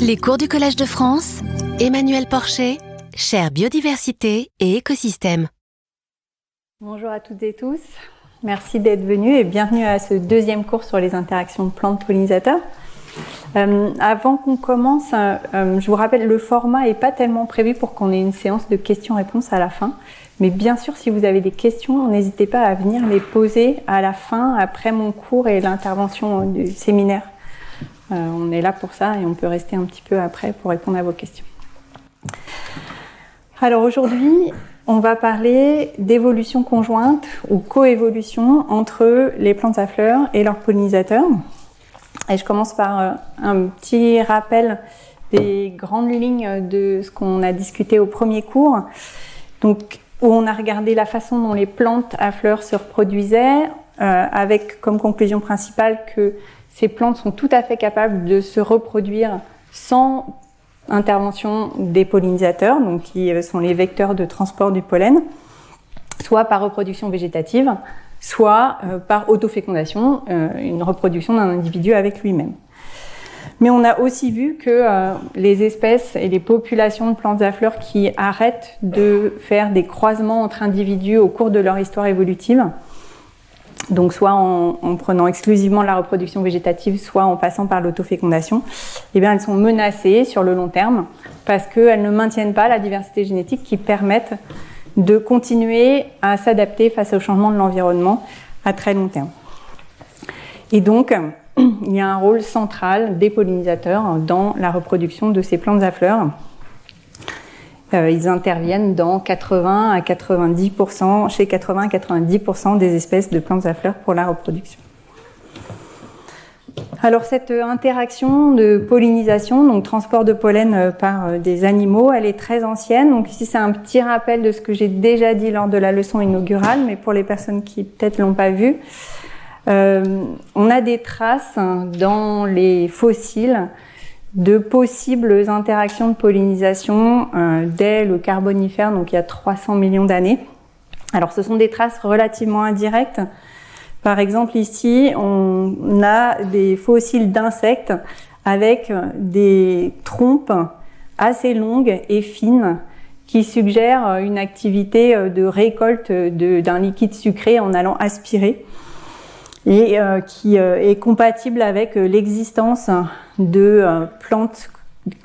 Les cours du Collège de France, Emmanuel Porcher, chère biodiversité et écosystème. Bonjour à toutes et tous. Merci d'être venus et bienvenue à ce deuxième cours sur les interactions plantes-pollinisateurs. Euh, avant qu'on commence, euh, euh, je vous rappelle, le format n'est pas tellement prévu pour qu'on ait une séance de questions-réponses à la fin. Mais bien sûr, si vous avez des questions, n'hésitez pas à venir les poser à la fin, après mon cours et l'intervention du séminaire. On est là pour ça et on peut rester un petit peu après pour répondre à vos questions. Alors aujourd'hui, on va parler d'évolution conjointe ou coévolution entre les plantes à fleurs et leurs pollinisateurs. Et je commence par euh, un petit rappel des grandes lignes de ce qu'on a discuté au premier cours. Donc, où on a regardé la façon dont les plantes à fleurs se reproduisaient, euh, avec comme conclusion principale que ces plantes sont tout à fait capables de se reproduire sans intervention des pollinisateurs, donc qui sont les vecteurs de transport du pollen, soit par reproduction végétative, soit euh, par autofécondation, euh, une reproduction d'un individu avec lui-même. Mais on a aussi vu que euh, les espèces et les populations de plantes à fleurs qui arrêtent de faire des croisements entre individus au cours de leur histoire évolutive, donc soit en, prenant exclusivement la reproduction végétative, soit en passant par l'autofécondation, eh elles sont menacées sur le long terme parce qu'elles ne maintiennent pas la diversité génétique qui permette de continuer à s'adapter face au changement de l'environnement à très long terme. Et donc, il y a un rôle central des pollinisateurs dans la reproduction de ces plantes à fleurs. Euh, ils interviennent dans 80 à 90%, chez 80 à 90% des espèces de plantes à fleurs pour la reproduction. Alors cette interaction de pollinisation, donc transport de pollen euh, par euh, des animaux, elle est très ancienne. Donc ici c'est un petit rappel de ce que j'ai déjà dit lors de la leçon inaugurale, mais pour les personnes qui peut-être l'ont pas vu, on a des traces dans les fossiles de possibles interactions de pollinisation dès le Carbonifère, donc il y a 300 millions d'années. Alors ce sont des traces relativement indirectes par exemple, ici, on a des fossiles d'insectes avec des trompes assez longues et fines qui suggèrent une activité de récolte d'un liquide sucré en allant aspirer et euh, qui euh, est compatible avec l'existence de euh, plantes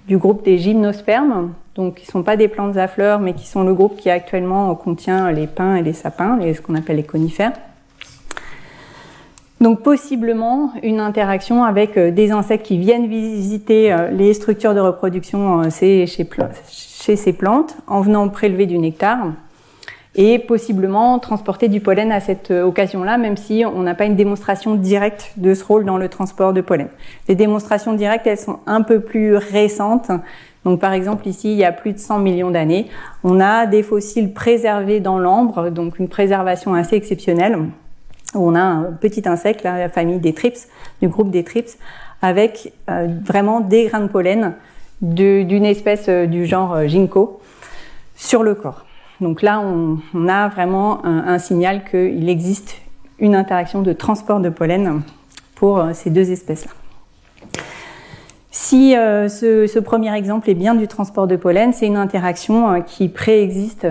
du groupe des gymnospermes, donc qui ne sont pas des plantes à fleurs, mais qui sont le groupe qui actuellement contient les pins et les sapins, ce qu'on appelle les conifères. Donc possiblement une interaction avec euh, des insectes qui viennent visiter euh, les structures de reproduction euh, chez, ces plantes en venant prélever du nectar et possiblement transporter du pollen à cette occasion-là, même si on n'a pas une démonstration directe de ce rôle dans le transport de pollen. Les démonstrations directes, elles sont un peu plus récentes. Donc par exemple ici, il y a plus de 100 millions d'années, on a des fossiles préservés dans l'ambre, donc une préservation assez exceptionnelle on a un petit insecte, la famille des trips, du groupe des trips, avec euh, vraiment des grains de pollen d'une espèce euh, du genre euh, ginkgo sur le corps. Donc là, on, a vraiment un, signal qu'il existe une interaction de transport de pollen pour ces deux espèces-là. Si ce, premier exemple est bien du transport de pollen, c'est une interaction qui préexiste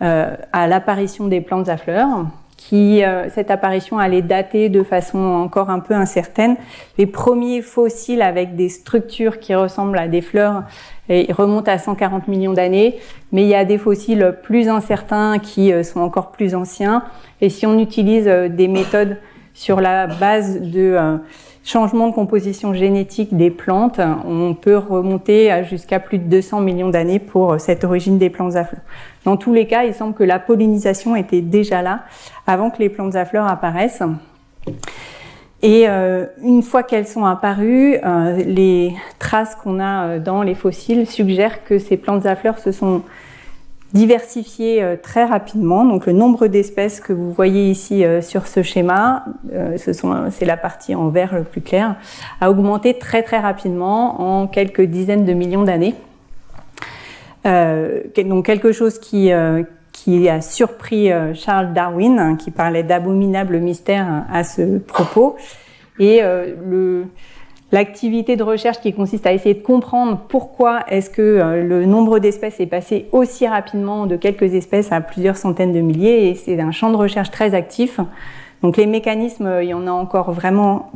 à l'apparition des plantes à fleurs, qui, euh, cette apparition allait dater de façon encore un peu incertaine. Les premiers fossiles avec des structures qui ressemblent à des fleurs remontent à 140 millions d'années, mais il y a des fossiles plus incertains qui euh, sont encore plus anciens. Et si on utilise euh, des méthodes sur la base de changement de composition génétique des plantes, on peut remonter jusqu'à plus de 200 millions d'années pour cette origine des plantes à fleurs. Dans tous les cas, il semble que la pollinisation était déjà là avant que les plantes à fleurs apparaissent. Et euh, une fois qu'elles sont apparues, euh, les traces qu'on a euh, dans les fossiles suggèrent que ces plantes à fleurs se sont diversifiées très rapidement. Donc le nombre d'espèces que vous voyez ici sur ce schéma, c'est la partie en vert le plus clair, a augmenté très très rapidement en quelques dizaines de millions d'années. donc quelque chose qui qui a surpris euh, Charles Darwin, hein, qui parlait d'abominable mystère à ce propos. Et euh, le, l'activité de recherche qui consiste à essayer de comprendre pourquoi est-ce que euh, le nombre d'espèces est passé aussi rapidement de quelques espèces à plusieurs centaines de milliers, et c'est un champ de recherche très actif. Donc les mécanismes, euh, il y en a encore vraiment,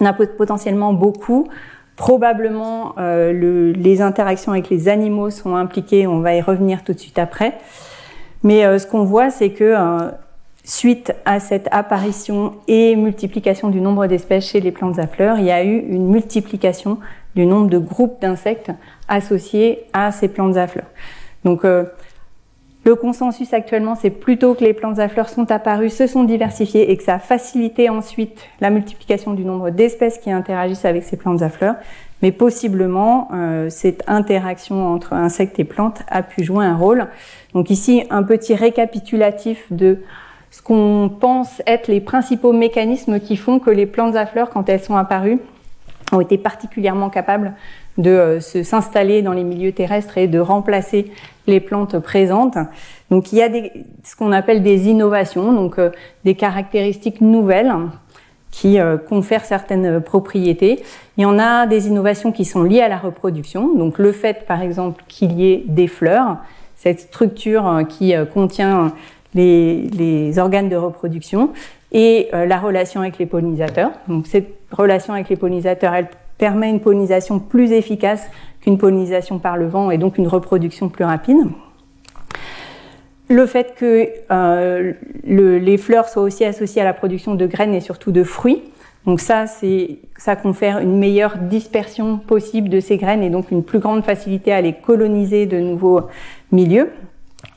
en a potentiellement beaucoup. Probablement, euh, les interactions avec les animaux sont impliquées, on va y revenir tout de suite après. Mais ce qu'on voit, c'est que Suite à cette apparition et multiplication du nombre d'espèces chez les plantes à fleurs, il y a eu une multiplication du nombre de groupes d'insectes associés à ces plantes à fleurs. Donc euh, le consensus actuellement, c'est plutôt que les plantes à fleurs sont apparues, se sont diversifiées et que ça a facilité ensuite la multiplication du nombre d'espèces qui interagissent avec ces plantes à fleurs. Mais possiblement, euh, cette interaction entre insectes et plantes a pu jouer un rôle. Donc ici, un petit récapitulatif de ce qu'on pense être les principaux mécanismes qui font que les plantes à fleurs, quand elles sont apparues, ont été particulièrement capables de euh, s'installer dans les milieux terrestres et de remplacer les plantes présentes. Donc il y a ce qu'on appelle des innovations, donc euh, des caractéristiques nouvelles qui euh, confèrent certaines propriétés. Il y en a des innovations qui sont liées à la reproduction, donc le fait par exemple qu'il y ait des fleurs, cette structure qui contient les, organes de reproduction et euh, la relation avec les pollinisateurs. Donc cette relation avec les pollinisateurs, elle permet une pollinisation plus efficace qu'une pollinisation par le vent et donc une reproduction plus rapide. Le fait que euh, les fleurs soient aussi associées à la production de graines et surtout de fruits. Donc ça, ça confère une meilleure dispersion possible de ces graines et donc une plus grande facilité à les coloniser de nouveaux milieux.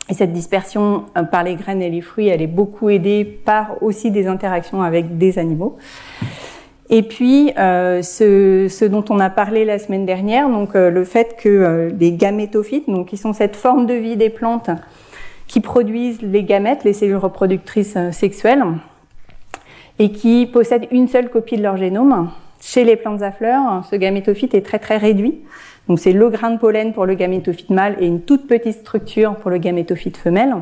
Et cette dispersion euh, par les graines et les fruits, elle est beaucoup aidée par aussi des interactions avec des animaux. Et puis, euh, ce, dont on a parlé la semaine dernière, donc euh, le fait que les gamétophytes, donc qui sont cette forme de vie des plantes qui produisent les gamètes, les cellules reproductrices sexuelles, et qui possèdent une seule copie de leur génome. Chez les plantes à fleurs, ce gamétophyte est très très réduit. Donc c'est le grain de pollen pour le gamétophyte mâle et une toute petite structure pour le gamétophyte femelle.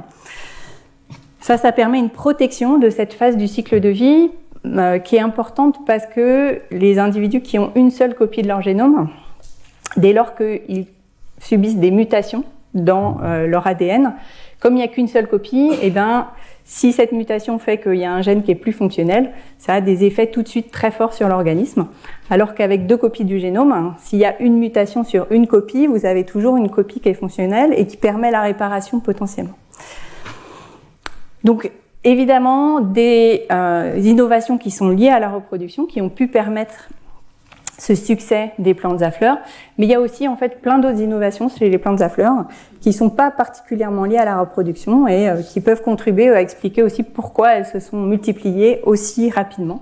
Ça, ça permet une protection de cette phase du cycle de vie euh, qui est importante parce que les individus qui ont une seule copie de leur génome, dès lors qu'ils subissent des mutations dans euh, leur ADN, comme il n'y a qu'une seule copie, eh ben, si cette mutation fait qu'il y a un gène qui est plus fonctionnel, ça a des effets tout de suite très forts sur l'organisme. Alors qu'avec deux copies du génome, hein, s'il y a une mutation sur une copie, vous avez toujours une copie qui est fonctionnelle et qui permet la réparation potentiellement. Donc, évidemment, des euh, innovations qui sont liées à la reproduction, qui ont pu permettre ce succès des plantes à fleurs. Mais il y a aussi en fait plein d'autres innovations chez les plantes à fleurs qui ne sont pas particulièrement liées à la reproduction et euh, qui peuvent contribuer à expliquer aussi pourquoi elles se sont multipliées aussi rapidement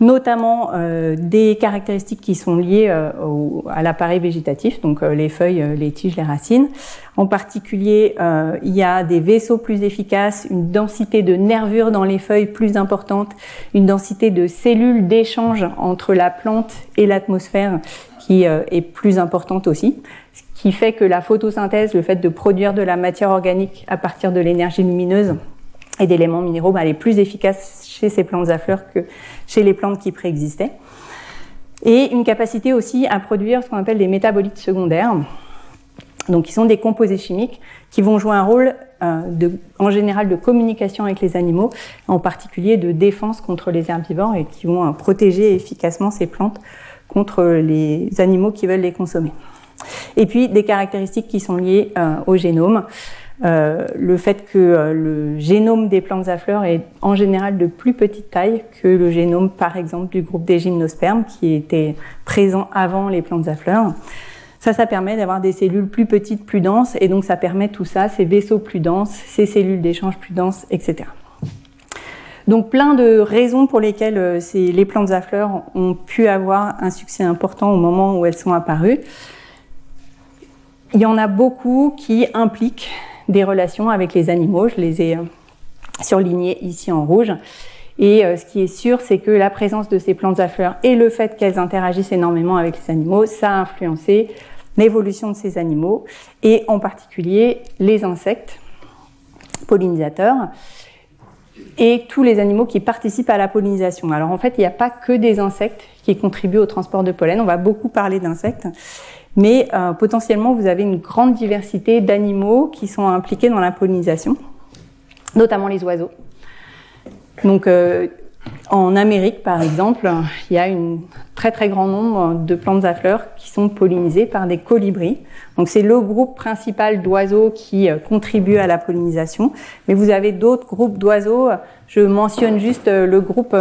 notamment euh, des caractéristiques qui sont liées euh, à l'appareil végétatif, donc euh, les feuilles, les tiges, les racines. En particulier, il y a des vaisseaux plus efficaces, une densité de nervures dans les feuilles plus importante, une densité de cellules d'échange entre la plante et l'atmosphère qui est plus importante aussi, ce qui fait que la photosynthèse, le fait de produire de la matière organique à partir de l'énergie lumineuse et d'éléments minéraux, bah, elle est plus efficace chez ces plantes à fleurs que chez les plantes qui préexistaient. Et une capacité aussi à produire ce qu'on appelle des métabolites secondaires, donc qui sont des composés chimiques qui vont jouer un rôle euh, en général de communication avec les animaux, en particulier de défense contre les herbivores et qui vont euh, protéger efficacement ces plantes contre les animaux qui veulent les consommer. Et puis des caractéristiques qui sont liées euh, au génome. Euh, le fait que euh, le génome des plantes à fleurs est en général de plus petite taille que le génome, par exemple, du groupe des gymnospermes qui était présent avant les plantes à fleurs. Ça, ça permet d'avoir des cellules plus petites, plus denses, et donc ça permet tout ça, ces vaisseaux plus denses, ces cellules d'échange plus denses, etc. Donc plein de raisons pour lesquelles euh, les plantes à fleurs ont pu avoir un succès important au moment où elles sont apparues. Il y en a beaucoup qui impliquent des relations avec les animaux. Je les ai euh, surlignés ici en rouge. Et euh, ce qui est sûr, c'est que la présence de ces plantes à fleurs et le fait qu'elles interagissent énormément avec les animaux, ça a influencé l'évolution de ces animaux et en particulier les insectes pollinisateurs. et tous les animaux qui participent à la pollinisation. Alors en fait, il n'y a pas que des insectes qui contribuent au transport de pollen. On va beaucoup parler d'insectes, mais euh, potentiellement vous avez une grande diversité d'animaux qui sont impliqués dans la pollinisation, notamment les oiseaux. Donc euh, en Amérique, par exemple, il y a un très très grand nombre de plantes à fleurs qui sont pollinisées par des colibris. Donc c'est le groupe principal d'oiseaux qui euh, contribue à la pollinisation. Mais vous avez d'autres groupes d'oiseaux. Je mentionne juste le groupe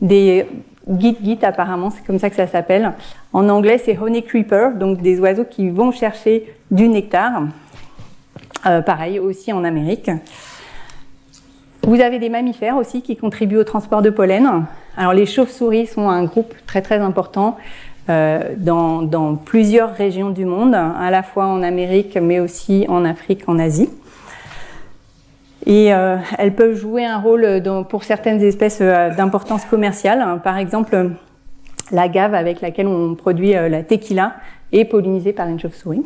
des git-git apparemment, c'est comme ça que ça s'appelle. En anglais, c'est honey creeper, donc des oiseaux qui vont chercher du nectar. Euh, pareil aussi en Amérique. Vous avez des mammifères aussi qui contribuent au transport de pollen. Alors les chauves-souris sont un groupe très très important euh, dans, plusieurs régions du monde, à la fois en Amérique mais aussi en Afrique, en Asie. Et euh, elles peuvent jouer un rôle pour certaines espèces euh, d'importance commerciale. Par exemple, la gave avec laquelle on produit la tequila est pollinisée par une chauve-souris.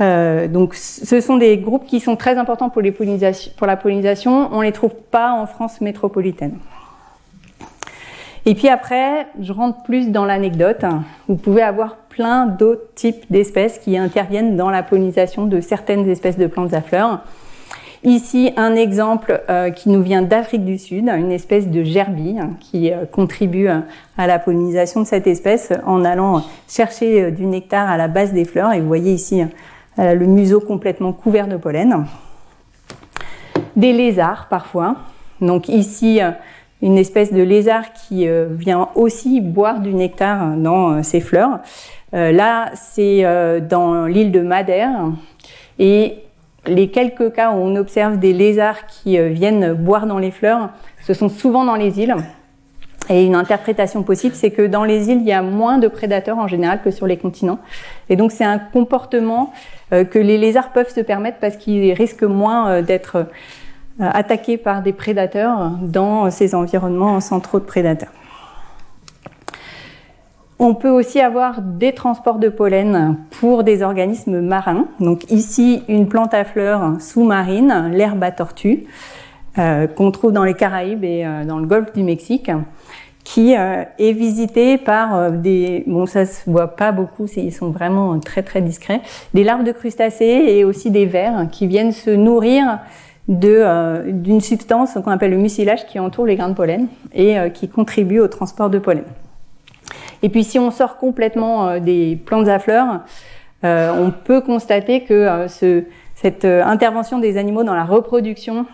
Euh, donc, ce sont des groupes qui sont très importants pour, pour la pollinisation. On ne les trouve pas en France métropolitaine. Et puis après, je rentre plus dans l'anecdote. Vous pouvez avoir plein d'autres types d'espèces qui interviennent dans la pollinisation de certaines espèces de plantes à fleurs. Ici, un exemple euh, qui nous vient d'Afrique du Sud, une espèce de gerbille hein, qui euh, contribue à la pollinisation de cette espèce en allant chercher du nectar à la base des fleurs. Et vous voyez ici euh, le museau complètement couvert de pollen. Des lézards parfois. Donc ici, euh, une espèce de lézard qui euh, vient aussi boire du nectar dans ses fleurs. Là, c'est dans l'île de Madère. Et les quelques cas où on observe des lézards qui viennent boire dans les fleurs, ce sont souvent dans les îles. Et une interprétation possible, c'est que dans les îles, il y a moins de prédateurs en général que sur les continents. Et donc c'est un comportement euh, que les lézards peuvent se permettre parce qu'ils risquent moins euh, d'être euh, attaqués par des prédateurs dans ces environnements sans trop de prédateurs. On peut aussi avoir des transports de pollen pour des organismes marins. Donc ici, une plante à fleurs sous-marine, l'herbe à tortue, qu'on trouve dans les Caraïbes et dans le golfe du Mexique qui euh, est visité par euh, des, bon ça se voit pas beaucoup, ils sont vraiment très très discrets, des larves de crustacés et aussi des vers qui viennent se nourrir euh, d'une substance qu'on appelle le mucilage qui entoure les grains de pollen et qui contribue au transport de pollen. Et puis si on sort complètement des plantes à fleurs, on peut constater que ce, cette intervention des animaux dans la reproduction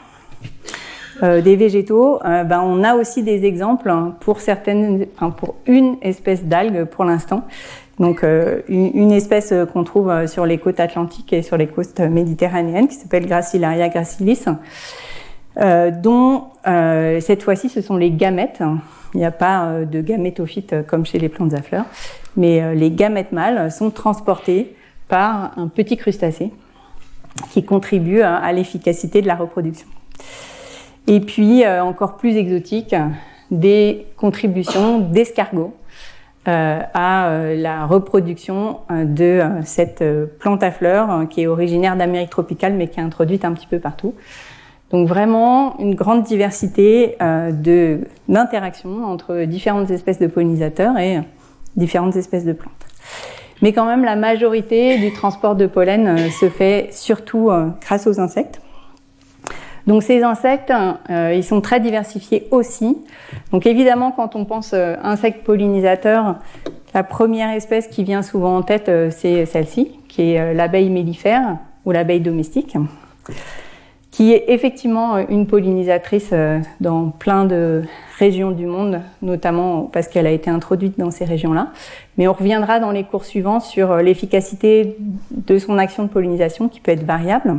euh, des végétaux, euh, ben, on a aussi des exemples pour certaines, pour une espèce d'algue pour l'instant. Donc euh, une, espèce qu'on trouve sur les côtes atlantiques et sur les côtes méditerranéennes qui s'appelle Gracilaria gracilis, dont cette fois-ci ce sont les gamètes. Il n'y a pas de gamétophytes comme chez les plantes à fleurs, mais les gamètes mâles sont transportés par un petit crustacé qui contribue à l'efficacité de la reproduction. Et puis, euh, encore plus exotique, des contributions d'escargots euh, à euh, la reproduction de cette plante à fleurs qui est originaire d'Amérique tropicale mais qui est introduite un petit peu partout. Donc vraiment une grande diversité de d'interactions entre différentes espèces de pollinisateurs et différentes espèces de plantes. Mais quand même, la majorité du transport de pollen se fait surtout grâce aux insectes. Donc ces insectes, euh, ils sont très diversifiés aussi. Donc évidemment, quand on pense euh, insectes pollinisateurs, la première espèce qui vient souvent en tête, euh, c'est celle-ci, qui est l'abeille mellifère ou l'abeille domestique, qui est effectivement une pollinisatrice dans plein de régions du monde, notamment parce qu'elle a été introduite dans ces régions-là. Mais on reviendra dans les cours suivants sur l'efficacité de son action de pollinisation qui peut être variable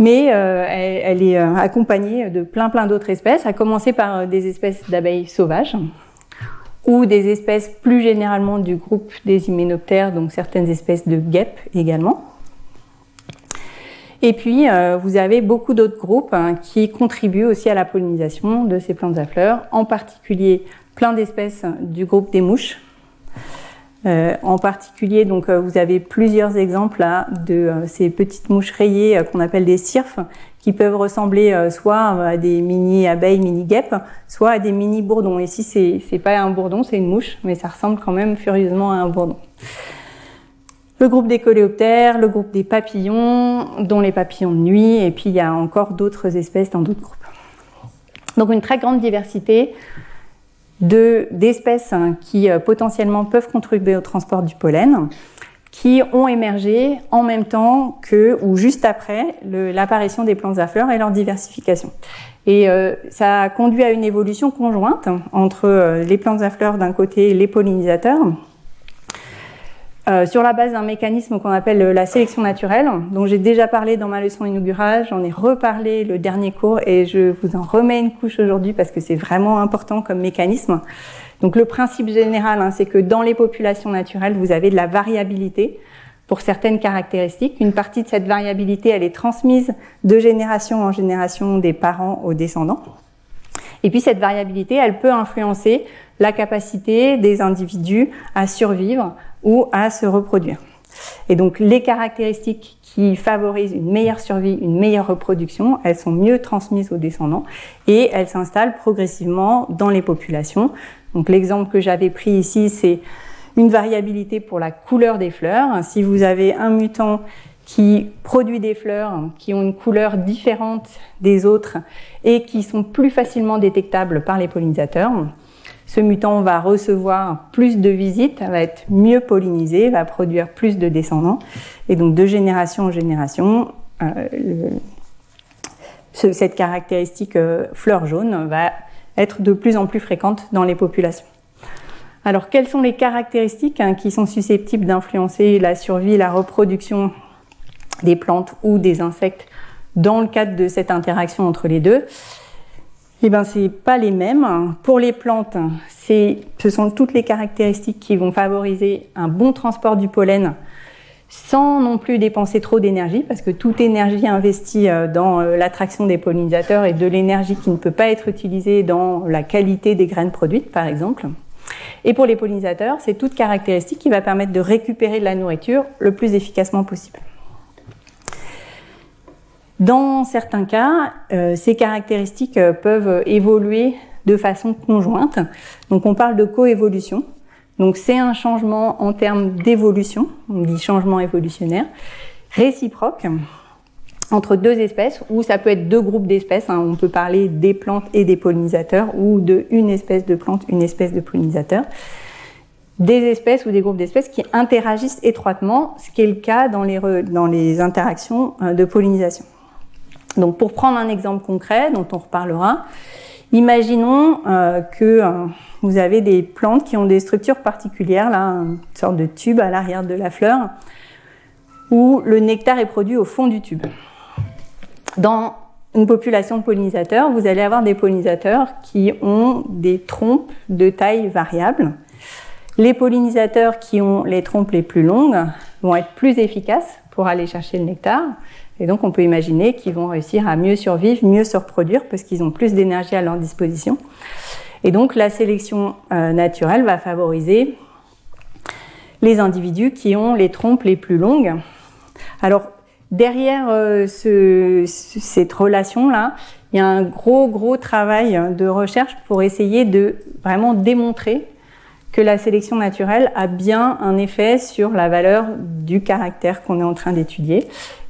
mais euh, elle, est euh, accompagnée de plein plein d'autres espèces, à commencer par euh, des espèces d'abeilles sauvages ou des espèces plus généralement du groupe des hyménoptères, donc certaines espèces de guêpes également. Et puis, vous avez beaucoup d'autres groupes hein, qui contribuent aussi à la pollinisation de ces plantes à fleurs, en particulier plein d'espèces du groupe des mouches, euh, en particulier, donc, euh, vous avez plusieurs exemples là de euh, ces petites mouches rayées qu'on appelle des cirfes, qui peuvent ressembler euh, soit à des mini abeilles, mini guêpes, soit à des mini bourdons. Ici, c'est c'est pas un bourdon, c'est une mouche, mais ça ressemble quand même furieusement à un bourdon. Le groupe des coléoptères, le groupe des papillons, dont les papillons de nuit, et puis il y a encore d'autres espèces dans d'autres groupes. Donc une très grande diversité d'espèces hein, qui euh, potentiellement peuvent contribuer au transport du pollen qui ont émergé en même temps que ou juste après l'apparition des plantes à fleurs et leur diversification. Et euh, ça a conduit à une évolution conjointe entre euh, les plantes à fleurs d'un côté et les pollinisateurs. Euh, sur la base d'un mécanisme qu'on appelle la sélection naturelle, dont j'ai déjà parlé dans ma leçon inaugurale, j'en ai reparlé le dernier cours et je vous en remets une couche aujourd'hui parce que c'est vraiment important comme mécanisme. Donc le principe général, hein, c'est que dans les populations naturelles, vous avez de la variabilité pour certaines caractéristiques. Une partie de cette variabilité, elle est transmise de génération en génération des parents aux descendants. Et puis cette variabilité, elle peut influencer la capacité des individus à survivre ou à se reproduire. Et donc les caractéristiques qui favorisent une meilleure survie, une meilleure reproduction, elles sont mieux transmises aux descendants et elles s'installent progressivement dans les populations. Donc l'exemple que j'avais pris ici, c'est une variabilité pour la couleur des fleurs. Si vous avez un mutant qui produit des fleurs qui ont une couleur différente des autres et qui sont plus facilement détectables par les pollinisateurs, ce mutant va recevoir plus de visites, va être mieux pollinisé, va produire plus de descendants. Et donc de génération en génération, euh, cette caractéristique euh, fleur jaune va être de plus en plus fréquente dans les populations. Alors, quelles sont les caractéristiques hein, qui sont susceptibles d'influencer la survie, la reproduction des plantes ou des insectes dans le cadre de cette interaction entre les deux? Eh bien, c'est pas les mêmes. Pour les plantes, ce sont toutes les caractéristiques qui vont favoriser un bon transport du pollen sans non plus dépenser trop d'énergie, parce que toute énergie investie euh, dans euh, l'attraction des pollinisateurs est de l'énergie qui ne peut pas être utilisée dans la qualité des graines produites, par exemple. Et pour les pollinisateurs, c'est toute caractéristique qui va permettre de récupérer de la nourriture le plus efficacement possible. Dans certains cas, euh, ces caractéristiques peuvent évoluer de façon conjointe. Donc on parle de coévolution. Donc c'est un changement en termes d'évolution, on dit changement évolutionnaire, réciproque entre deux espèces, ou ça peut être deux groupes d'espèces. Hein. On peut parler des plantes et des pollinisateurs, ou de une espèce de plante, une espèce de pollinisateur. Des espèces ou des groupes d'espèces qui interagissent étroitement, ce qui est le cas dans les, dans les interactions euh, de pollinisation. Donc pour prendre un exemple concret dont on reparlera, imaginons euh, que euh, vous avez des plantes qui ont des structures particulières, là, une sorte de tube à l'arrière de la fleur, où le nectar est produit au fond du tube. Dans une population de pollinisateurs, vous allez avoir des pollinisateurs qui ont des trompes de taille variable. Les pollinisateurs qui ont les trompes les plus longues vont être plus efficaces pour aller chercher le nectar. Et donc on peut imaginer qu'ils vont réussir à mieux survivre, mieux se reproduire parce qu'ils ont plus d'énergie à leur disposition. Et donc la sélection euh, naturelle va favoriser les individus qui ont les trompes les plus longues. Alors derrière euh, cette relation-là, il y a un gros gros travail de recherche pour essayer de vraiment démontrer que la sélection naturelle a bien un effet sur la valeur du caractère qu'on est en train d'étudier.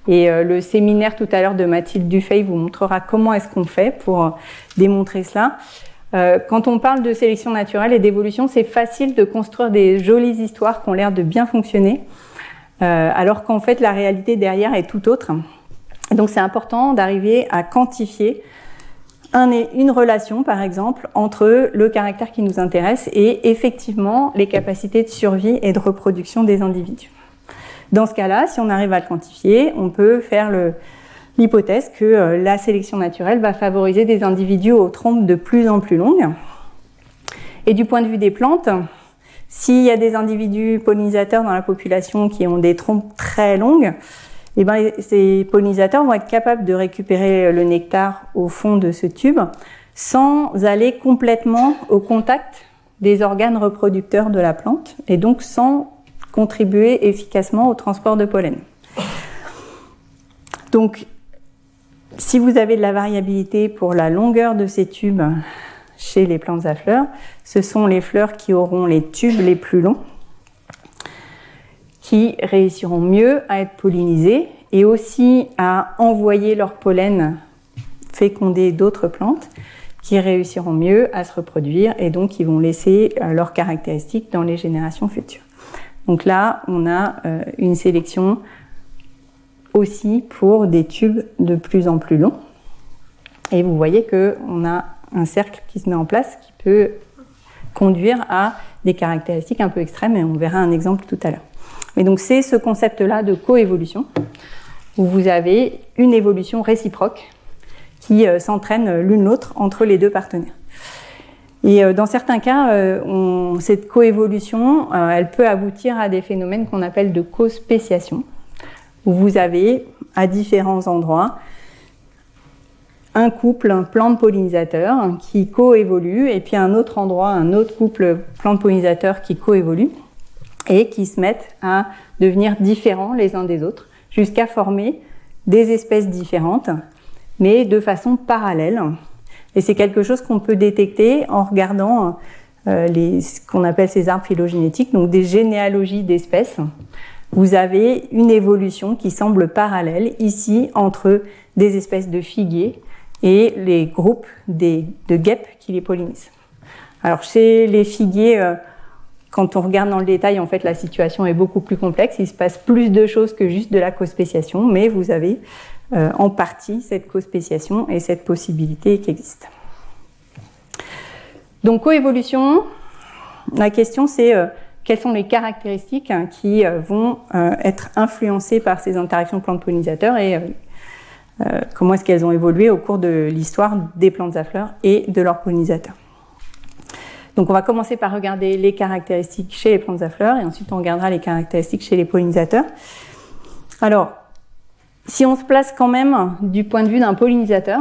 Et euh, le séminaire tout à l'heure de Mathilde Dufay vous montrera comment est-ce qu'on fait pour démontrer cela. Euh, quand on parle de sélection naturelle et d'évolution, c'est facile de construire des jolies histoires qui ont l'air de bien fonctionner, euh, alors qu'en fait la réalité derrière est tout autre. Donc c'est important d'arriver à quantifier une relation, par exemple, entre le caractère qui nous intéresse et effectivement les capacités de survie et de reproduction des individus. Dans ce cas-là, si on arrive à le quantifier, on peut faire l'hypothèse que euh, la sélection naturelle va favoriser des individus aux trompes de plus en plus longues. Et du point de vue des plantes, s'il y a des individus pollinisateurs dans la population qui ont des trompes très longues, eh ben, ces pollinisateurs vont être capables de récupérer le nectar au fond de ce tube sans aller complètement au contact des organes reproducteurs de la plante et donc sans contribuer efficacement au transport de pollen. Donc si vous avez de la variabilité pour la longueur de ces tubes chez les plantes à fleurs, ce sont les fleurs qui auront les tubes les plus longs, qui réussiront mieux à être pollinisées et aussi à envoyer leur pollen féconder d'autres plantes qui réussiront mieux à se reproduire et donc qui vont laisser euh, leurs caractéristiques dans les générations futures. Donc là, on a euh, une sélection aussi pour des tubes de plus en plus longs. Et vous voyez qu'on a un cercle qui se met en place qui peut conduire à des caractéristiques un peu extrêmes et on verra un exemple tout à l'heure. Mais donc c'est ce concept-là de coévolution où vous avez une évolution réciproque qui euh, s'entraînent l'une l'autre entre les deux partenaires. Et euh, dans certains cas, euh, cette coévolution, elle peut aboutir à des phénomènes qu'on appelle de co-spéciation, où vous avez à différents endroits un couple un plante pollinisateur qui coévolue, et puis un autre endroit un autre couple plante pollinisateur qui coévolue et qui se mettent à devenir différents les uns des autres jusqu'à former des espèces différentes mais de façon parallèle. Et c'est quelque chose qu'on peut détecter en regardant euh, les, ce qu'on appelle ces arbres phylogénétiques, donc des généalogies d'espèces. Vous avez une évolution qui semble parallèle ici entre des espèces de figuiers et les groupes des, de guêpes qui les pollinisent. Alors chez les figuiers, euh, quand on regarde dans le détail, en fait, la situation est beaucoup plus complexe. Il se passe plus de choses que juste de la cospéciation, mais vous avez euh, en partie cette co-spéciation et cette possibilité qui existe. Donc coévolution, la question c'est euh, quelles sont les caractéristiques hein, qui euh, vont être influencées par ces interactions plantes-pollinisateurs et comment est-ce qu'elles ont évolué au cours de l'histoire des plantes à fleurs et de leurs pollinisateurs. Donc on va commencer par regarder les caractéristiques chez les plantes à fleurs et ensuite on regardera les caractéristiques chez les pollinisateurs. Alors, si on se place quand même du point de vue d'un pollinisateur,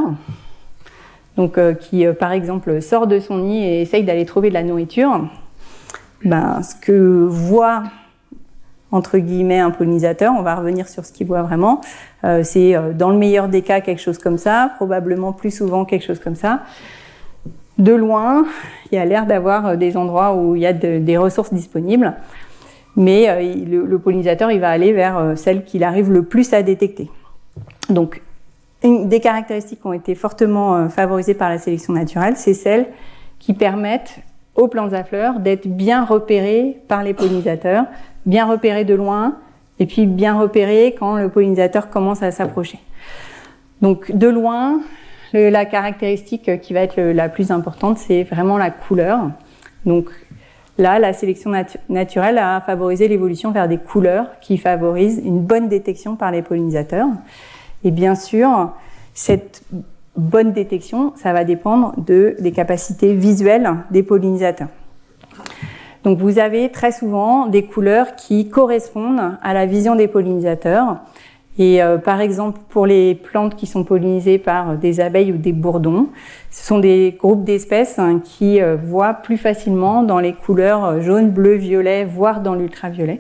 donc euh, qui euh, par exemple sort de son nid et essaye d'aller trouver de la nourriture, ben, ce que voit entre guillemets un pollinisateur, on va revenir sur ce qu'il voit vraiment, euh, c'est dans le meilleur des cas quelque chose comme ça, probablement plus souvent quelque chose comme ça. De loin, il y a l'air d'avoir des endroits où il y a des ressources disponibles, mais le, pollinisateur il va aller vers celle qu'il arrive le plus à détecter. Donc, une des caractéristiques qui ont été fortement euh, favorisées par la sélection naturelle, c'est celles qui permettent aux plantes à fleurs d'être bien repérées par les pollinisateurs, bien repérées de loin, et puis bien repérées quand le pollinisateur commence à s'approcher. Donc, de loin, la caractéristique qui va être la plus importante, c'est vraiment la couleur. Donc, là, la sélection naturelle a favorisé l'évolution vers des couleurs qui favorisent une bonne détection par les pollinisateurs. Et bien sûr, cette bonne détection, ça va dépendre de, des capacités visuelles des pollinisateurs. Donc vous avez très souvent des couleurs qui correspondent à la vision des pollinisateurs. Et euh, par exemple, pour les plantes qui sont pollinisées par des abeilles ou des bourdons, ce sont des groupes d'espèces hein, qui euh, voient plus facilement dans les couleurs jaune, bleu, violet, voire dans l'ultraviolet.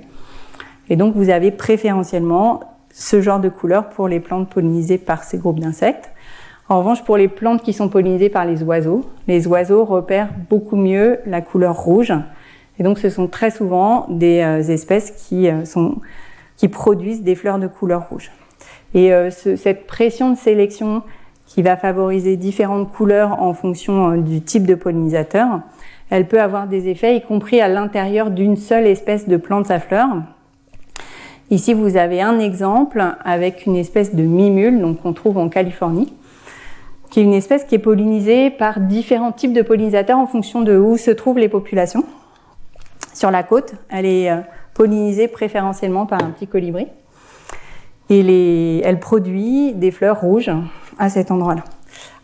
Et donc vous avez préférentiellement ce genre de couleur pour les plantes pollinisées par ces groupes d'insectes. En revanche, pour les plantes qui sont pollinisées par les oiseaux, les oiseaux repèrent beaucoup mieux la couleur rouge. Et donc, ce sont très souvent des euh, espèces qui, euh, sont, qui produisent des fleurs de couleur rouge. Et euh, cette pression de sélection qui va favoriser différentes couleurs en fonction du type de pollinisateur, elle peut avoir des effets, y compris à l'intérieur d'une seule espèce de plante à fleurs. Ici, vous avez un exemple avec une espèce de mimule, donc qu'on trouve en Californie, qui est une espèce qui est pollinisée par différents types de pollinisateurs en fonction de où se trouvent les populations. Sur la côte, elle est euh, pollinisée préférentiellement par un petit colibri. Et elle produit des fleurs rouges à cet endroit-là.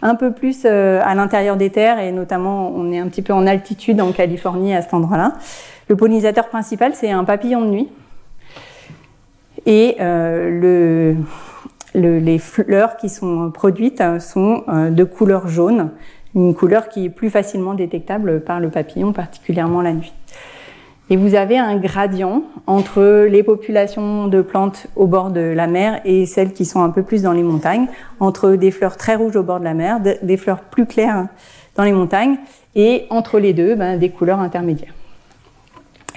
Un peu plus euh, à l'intérieur des terres, et notamment on est un petit peu en altitude en Californie à cet endroit-là. Le pollinisateur principal, c'est un papillon de nuit et euh, les fleurs qui sont produites sont euh, de couleur jaune, une couleur qui est plus facilement détectable par le papillon, particulièrement la nuit. Et vous avez un gradient entre les populations de plantes au bord de la mer et celles qui sont un peu plus dans les montagnes, entre des fleurs très rouges au bord de la mer, des fleurs plus claires dans les montagnes, et entre les deux, ben, des couleurs intermédiaires.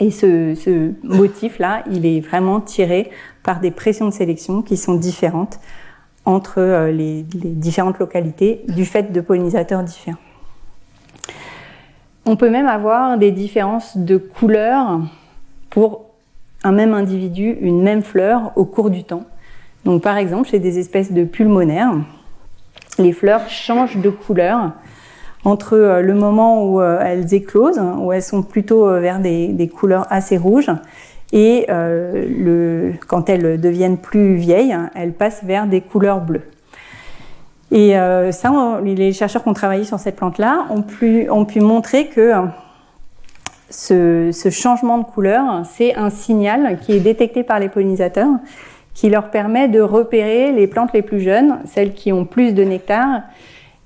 Et ce, motif-là, il est vraiment tiré par des pressions de sélection qui sont différentes entre euh, les, les différentes localités du fait de pollinisateurs différents. On peut même avoir des différences de couleurs pour un même individu, une même fleur au cours du temps. Donc par exemple, chez des espèces de pulmonaires, les fleurs changent de couleur entre euh, le moment où euh, elles éclosent, où elles sont plutôt vers des, couleurs assez rouges, et euh, quand elles deviennent plus vieilles, elles passent vers des couleurs bleues. Et euh, ça, les chercheurs qui ont travaillé sur cette plante-là ont pu, ont pu montrer que ce, ce changement de couleur, c'est un signal qui est détecté par les pollinisateurs, qui leur permet de repérer les plantes les plus jeunes, celles qui ont plus de nectar,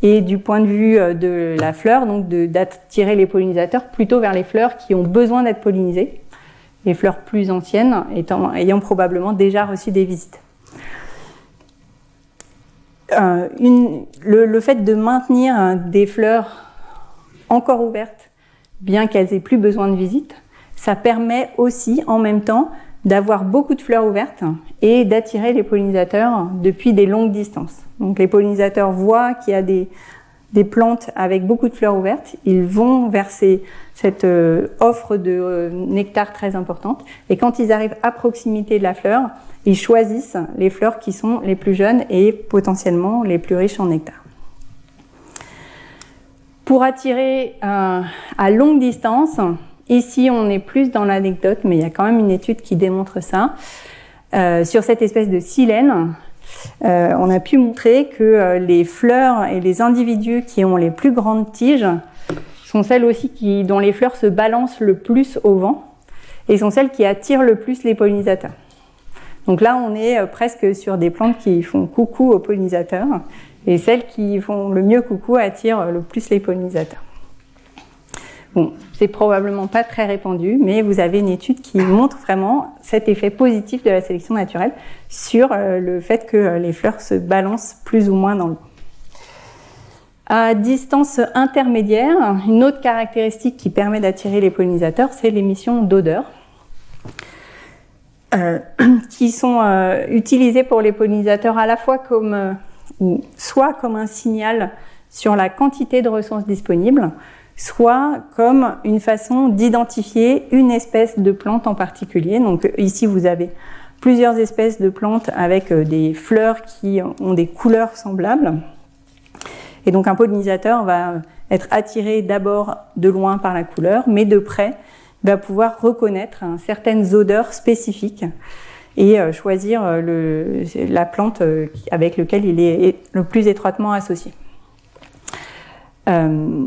et du point de vue de la fleur, donc d'attirer les pollinisateurs plutôt vers les fleurs qui ont besoin d'être pollinisées les fleurs plus anciennes étant, ayant probablement déjà reçu des visites. Euh, le, fait de maintenir des fleurs encore ouvertes, bien qu'elles aient plus besoin de visite, ça permet aussi en même temps d'avoir beaucoup de fleurs ouvertes et d'attirer les pollinisateurs depuis des longues distances. Donc les pollinisateurs voient qu'il y a des, plantes avec beaucoup de fleurs ouvertes, ils vont verser cette euh, offre de euh, nectar très importante. Et quand ils arrivent à proximité de la fleur, ils choisissent les fleurs qui sont les plus jeunes et potentiellement les plus riches en nectar. Pour attirer euh, à longue distance, ici on est plus dans l'anecdote, mais il y a quand même une étude qui démontre ça, euh, sur cette espèce de silène euh, on a pu montrer que euh, les fleurs et les individus qui ont les plus grandes tiges sont celles aussi dont les fleurs se balancent le plus au vent et sont celles qui attirent le plus les pollinisateurs. Donc là, on est presque sur des plantes qui font coucou aux pollinisateurs et celles qui font le mieux coucou attirent le plus les pollinisateurs. Bon, c'est probablement pas très répandu, mais vous avez une étude qui montre vraiment cet effet positif de la sélection naturelle sur euh, le fait que euh, les fleurs se balancent plus ou moins dans l'eau. À distance intermédiaire, une autre caractéristique qui permet d'attirer les pollinisateurs, c'est l'émission d'odeurs, euh, qui sont utilisées pour les pollinisateurs à la fois comme, soit comme un signal sur la quantité de ressources disponibles, soit comme une façon d'identifier une espèce de plante en particulier. Donc ici, vous avez plusieurs espèces de plantes avec euh, des fleurs qui ont des couleurs semblables. Et donc un pollinisateur va être attiré d'abord de loin par la couleur, mais de près va pouvoir reconnaître certaines odeurs spécifiques et euh, choisir euh, la plante avec laquelle il est le plus étroitement associé. Euh,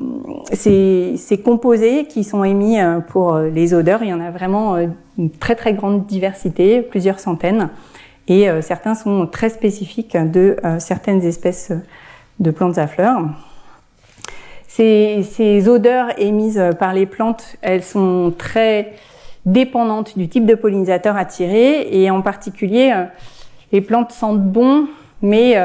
ces, ces, composés qui sont émis euh, pour euh, les odeurs, il y en a vraiment une très très grande diversité, plusieurs centaines, et certains sont très spécifiques de certaines espèces de plantes à fleurs. Ces, ces, odeurs émises par les plantes, elles sont très dépendantes du type de pollinisateur attiré, et en particulier, les plantes sentent bon, mais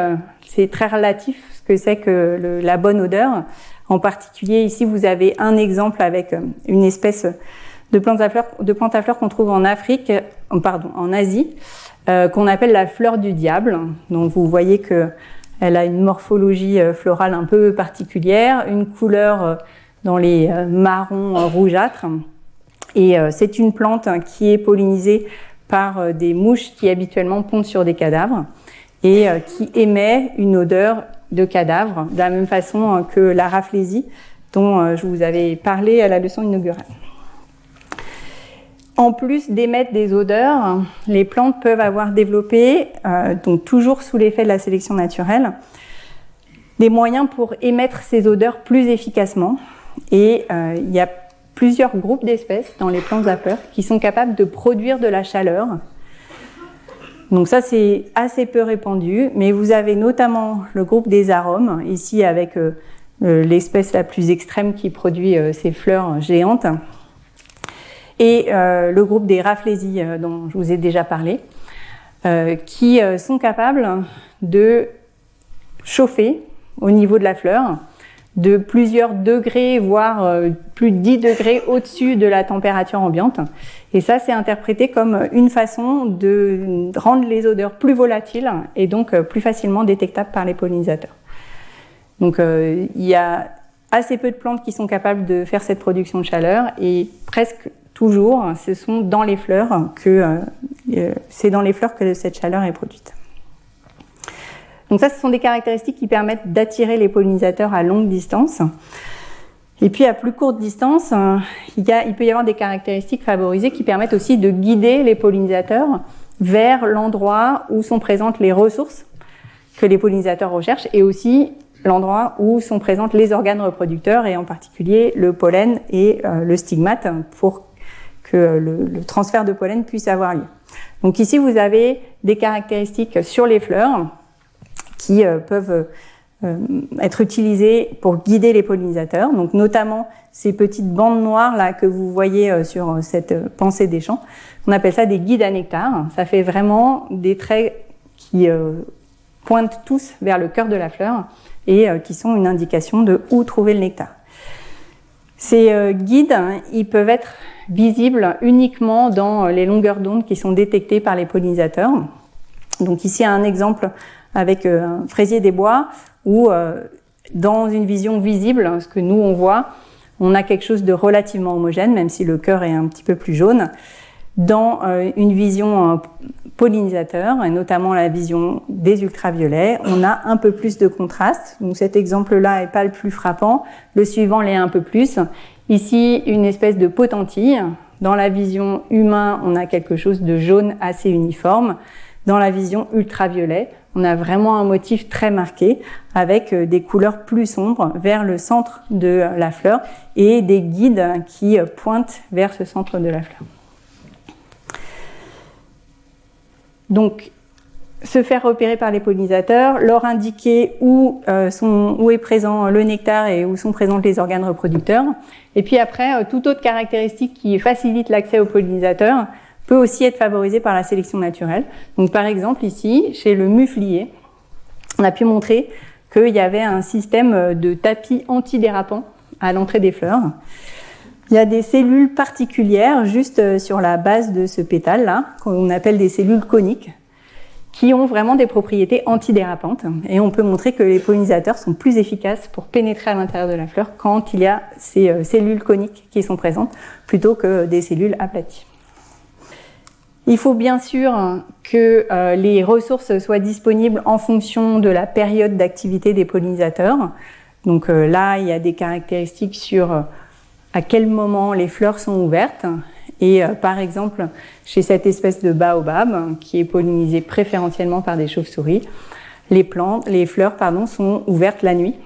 c'est très relatif c'est que la bonne odeur. En particulier, ici, vous avez un exemple avec euh, une espèce de plante à fleurs, plante à fleurs qu'on trouve en Afrique, euh, pardon, en Asie, euh, qu'on appelle la fleur du diable. Donc, vous voyez que elle a une morphologie florale un peu particulière, une couleur dans les marrons rougeâtres. Et c'est une plante qui est pollinisée par des mouches qui habituellement pondent sur des cadavres et qui émet une odeur de cadavres, de la même façon que la raflésie dont euh, je vous avais parlé à la leçon inaugurale. En plus d'émettre des odeurs, les plantes peuvent avoir développé, euh, donc toujours sous l'effet de la sélection naturelle, des moyens pour émettre ces odeurs plus efficacement. Et euh, il y a plusieurs groupes d'espèces dans les plantes à fleurs qui sont capables de produire de la chaleur donc ça, c'est assez peu répandu, mais vous avez notamment le groupe des arômes, ici avec euh, euh l'espèce la plus extrême qui produit euh, ces fleurs géantes. et le groupe des Rafflesie dont je vous ai déjà parlé, qui sont capables de chauffer au niveau de la fleur de plusieurs degrés, voire euh, plus de 10 degrés au-dessus de la température ambiante. Et ça, c'est interprété comme une façon de rendre les odeurs plus volatiles et donc euh, plus facilement détectables par les pollinisateurs. Donc euh, il y a assez peu de plantes qui sont capables de faire cette production de chaleur et presque toujours, ce sont dans les fleurs que c'est dans les fleurs que cette chaleur est produite. Donc ça, ce sont des caractéristiques qui permettent d'attirer les pollinisateurs à longue distance. Et puis à plus courte distance, euh, il, peut y avoir des caractéristiques favorisées qui permettent aussi de guider les pollinisateurs vers l'endroit où sont présentes les ressources que les pollinisateurs recherchent et aussi l'endroit où sont présentes les organes reproducteurs et en particulier le pollen et euh, le stigmate pour que le, le, transfert de pollen puisse avoir lieu. Donc ici, vous avez des caractéristiques sur les fleurs qui euh, peuvent euh, être utilisés pour guider les pollinisateurs, donc notamment ces petites bandes noires là que vous voyez euh, sur cette pensée des champs. On appelle ça des guides à nectar. Ça fait vraiment des traits qui pointent tous vers le cœur de la fleur et qui sont une indication de où trouver le nectar. Ces guides, ils peuvent être visibles uniquement dans les longueurs d'onde qui sont détectées par les pollinisateurs. Donc ici un exemple avec euh, un fraisier des bois où euh, dans une vision visible, ce que nous on voit, on a quelque chose de relativement homogène, même si le cœur est un petit peu plus jaune. Dans euh, une vision pollinisateur, et notamment la vision des ultraviolets, on a un peu plus de contraste. Donc cet exemple-là est pas le plus frappant. Le suivant l'est un peu plus. Ici, une espèce de potentille. Dans la vision humain, on a quelque chose de jaune assez uniforme. Dans la vision ultraviolet, on a vraiment un motif très marqué avec euh, des couleurs plus sombres vers le centre de la fleur et des guides qui euh, pointent vers ce centre de la fleur. Donc, se faire repérer par les pollinisateurs, leur indiquer où, euh, où est présent le nectar et où sont présents les organes reproducteurs. Et puis après, toute autre caractéristique qui facilite l'accès aux pollinisateurs, peut aussi être favorisé par la sélection naturelle. Donc par exemple ici, chez le muflier, on a pu montrer qu'il y avait un système de tapis antidérapant à l'entrée des fleurs. Il y a des cellules particulières juste euh, sur la base de ce pétale là, qu'on appelle des cellules coniques, qui ont vraiment des propriétés antidérapantes. Et on peut montrer que les pollinisateurs sont plus efficaces pour pénétrer à l'intérieur de la fleur quand il y a ces euh, cellules coniques qui sont présentes, plutôt que des cellules aplaties. Il faut bien sûr que euh, les ressources soient disponibles en fonction de la période d'activité des pollinisateurs. Donc euh, là, il y a des caractéristiques sur euh, à quel moment les fleurs sont ouvertes. Et par exemple, chez cette espèce de baobab, qui est pollinisée préférentiellement par des chauves-souris, les fleurs, sont ouvertes la nuit,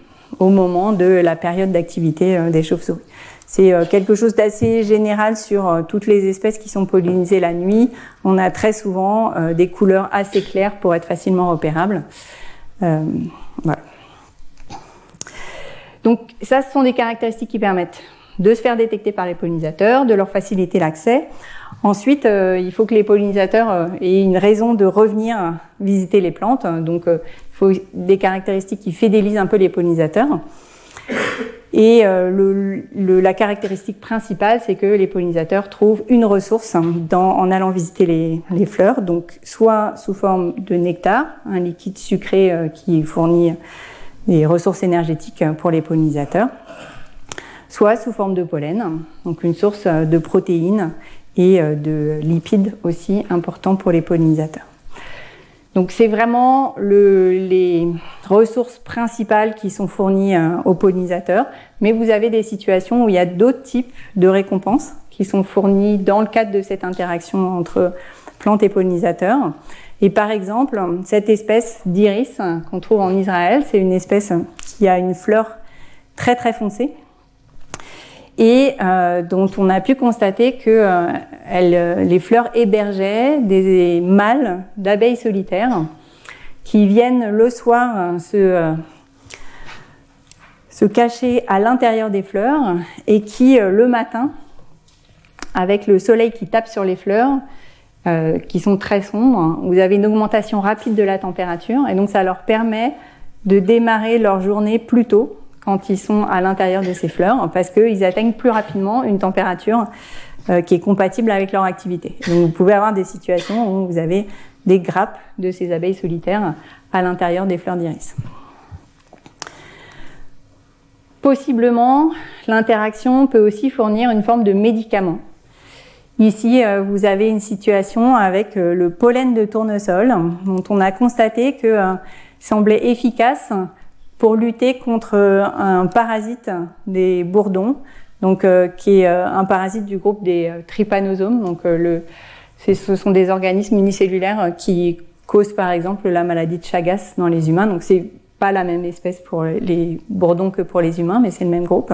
au moment de la période d'activité des chauves-souris. C'est euh, quelque chose d'assez général sur euh, toutes les espèces qui sont pollinisées la nuit. On a très souvent euh, des couleurs assez claires pour être facilement repérables. voilà. Donc ça, ce sont des caractéristiques qui permettent de se faire détecter par les pollinisateurs, de leur faciliter l'accès. Ensuite, il faut que les pollinisateurs aient une raison de revenir visiter les plantes. Donc, il faut des caractéristiques qui fidélisent un peu les pollinisateurs. Et euh, la caractéristique principale, c'est que les pollinisateurs trouvent une ressource en allant visiter les, fleurs, donc soit sous forme de nectar, un liquide sucré euh, qui fournit des ressources énergétiques pour les pollinisateurs, soit sous forme de pollen, donc une source de protéines et euh, de lipides aussi importants pour les pollinisateurs. Donc c'est vraiment les ressources principales qui sont fournies euh, aux pollinisateurs, mais vous avez des situations où il y a d'autres types de récompenses qui sont fournies dans le cadre de cette interaction entre plantes et pollinisateurs. Et par exemple, cette espèce d'iris qu'on trouve en Israël, c'est une espèce qui a une fleur très très foncée, et euh, dont on a pu constater que euh, euh, les fleurs hébergeaient des mâles d'abeilles solitaires qui viennent le soir se, se cacher à l'intérieur des fleurs et qui le matin avec le soleil qui tape sur les fleurs, euh, qui sont très sombres, vous avez une augmentation rapide de la température et donc ça leur permet de démarrer leur journée plus tôt quand ils sont à l'intérieur de ces fleurs parce qu'ils atteignent plus rapidement une température euh, qui est compatible avec leur activité. Donc vous pouvez avoir des situations où vous avez des grappes de ces abeilles solitaires à l'intérieur des fleurs d'iris. Possiblement, l'interaction peut aussi fournir une forme de médicament Ici, euh, vous avez une situation avec euh, le pollen de tournesol, dont on a constaté que semblait efficace pour lutter contre un parasite des bourdons, donc qui est un parasite du groupe des trypanosomes. Donc, ce sont des organismes unicellulaires qui causent par exemple la maladie de Chagas dans les humains. Donc, c'est pas la même espèce pour les bourdons que pour les humains, mais c'est le même groupe.